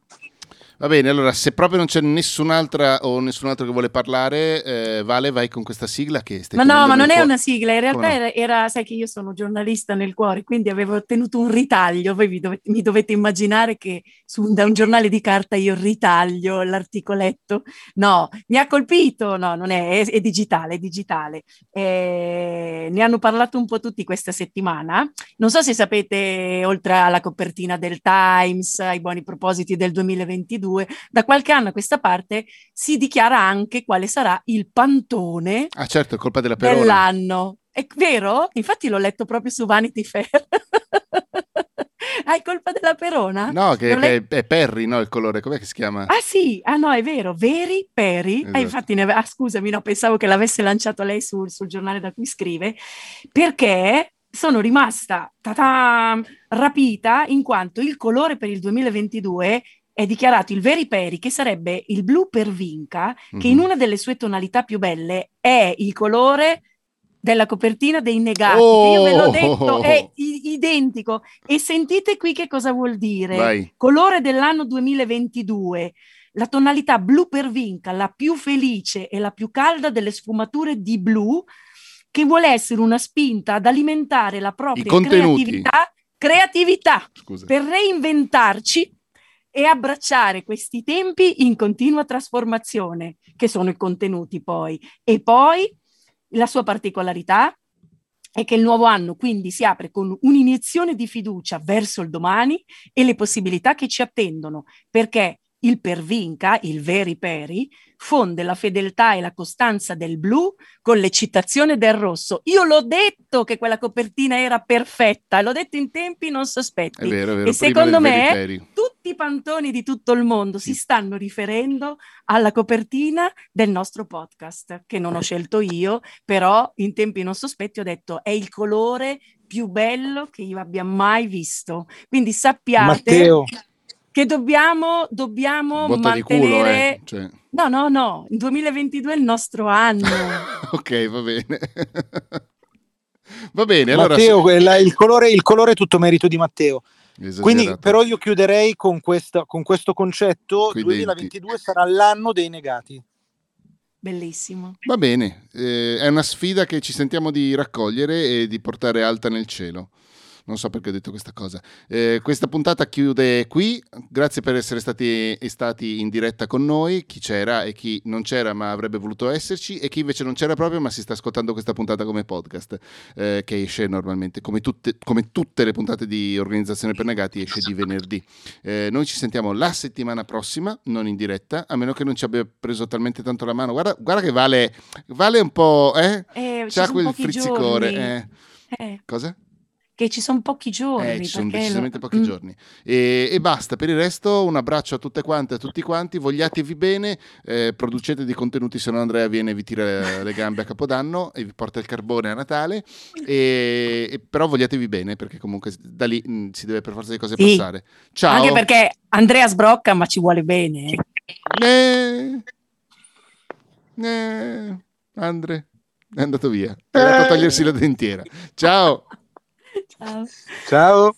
Va bene, allora se proprio non c'è nessun'altra o nessun altro che vuole parlare, eh, Vale, vai con questa sigla che stai Ma no, ma non è una sigla, in realtà era, era, sai che io sono giornalista nel cuore, quindi avevo ottenuto un ritaglio, voi mi dovete, mi dovete immaginare che su, da un giornale di carta io ritaglio l'articoletto. No, mi ha colpito, no, non è, è, è digitale, è digitale. Eh, ne hanno parlato un po' tutti questa settimana. Non so se sapete, oltre alla copertina del Times, ai buoni propositi del 2022, 2022, da qualche anno a questa parte si dichiara anche quale sarà il pantone ah, certo, colpa della perona. dell'anno. È vero? Infatti l'ho letto proprio su Vanity Fair. Hai colpa della perona? No, che, che è, Perry, no? Il colore, com'è che si chiama? Ah sì, ah no, è vero, Veri Perry. Esatto. Ah, infatti, ne... ah, scusami, no, pensavo che l'avesse lanciato lei sul, sul giornale da cui scrive, perché sono rimasta rapita in quanto il colore per il 2022 è dichiarato il Veri Peri, che sarebbe il blu per vinca, mm-hmm. che in mhm. una delle sue tonalità più belle è il colore della copertina dei negati. Oh! Io ve l'ho detto, è i- identico. E sentite qui che cosa vuol dire. Vai. Colore dell'anno 2022. La tonalità blu per vinca, la più felice e la più calda delle sfumature di blu, che vuole essere una spinta ad alimentare la propria creatività, creatività per reinventarci e abbracciare questi tempi in continua trasformazione, che sono i contenuti poi. E poi la sua particolarità è che il nuovo anno quindi si apre con un'iniezione di fiducia verso il domani e le possibilità che ci attendono, perché il pervinca, il veri peri, fonde la fedeltà e la costanza del blu con l'eccitazione del rosso. Io l'ho detto che quella copertina era perfetta, l'ho detto in tempi non sospetti. È vero, è vero, e secondo me tutti i pantoni di tutto il mondo si stanno riferendo alla copertina del nostro podcast, che non ho scelto io, però in tempi non sospetti ho detto è il colore più bello che io abbia mai visto. Quindi sappiate Matteo. Che dobbiamo, dobbiamo mantenere... Culo, eh. cioè... No, no, no, il 2022 è il nostro anno. ok, va bene. va bene. Matteo, allora... il, colore, il colore è tutto merito di Matteo. Esagerato. Quindi però io chiuderei con, questa, con questo concetto, il 2022 sarà l'anno dei negati. Bellissimo. Va bene, eh, è una sfida che ci sentiamo di raccogliere e di portare alta nel cielo. Non so perché ho detto questa cosa. Eh, questa puntata chiude qui. Grazie per essere stati, stati, in diretta con noi. Chi c'era e chi non c'era ma avrebbe voluto esserci e chi invece non c'era proprio ma si sta ascoltando questa puntata come podcast eh, che esce normalmente come tutte, come tutte, le puntate di Organizzazione per Negati esce di venerdì. Eh, noi ci sentiamo la settimana prossima, non in diretta, a meno che non ci abbia preso talmente tanto la mano. Guarda, guarda che vale, vale un po', eh? eh C'ha quel frizzicore. Eh. eh. Cosa? Che ci sono pochi giorni. Eh, ci sono decisamente lo... pochi mm. giorni. E, e, basta, per il resto un abbraccio a tutte quante e a tutti quanti, vogliatevi bene, eh, producete dei contenuti, se no Andrea viene e vi tira le gambe a Capodanno e vi porta il carbone a Natale, e, e però vogliatevi bene perché comunque da lì mh, mm, si deve per forza di cose sì. passare. Ciao! Anche perché Andrea sbrocca ma ci vuole bene. Eh, eh, Andre è andato via, è andato a togliersi la dentiera. Ciao! Ciao. Ciao.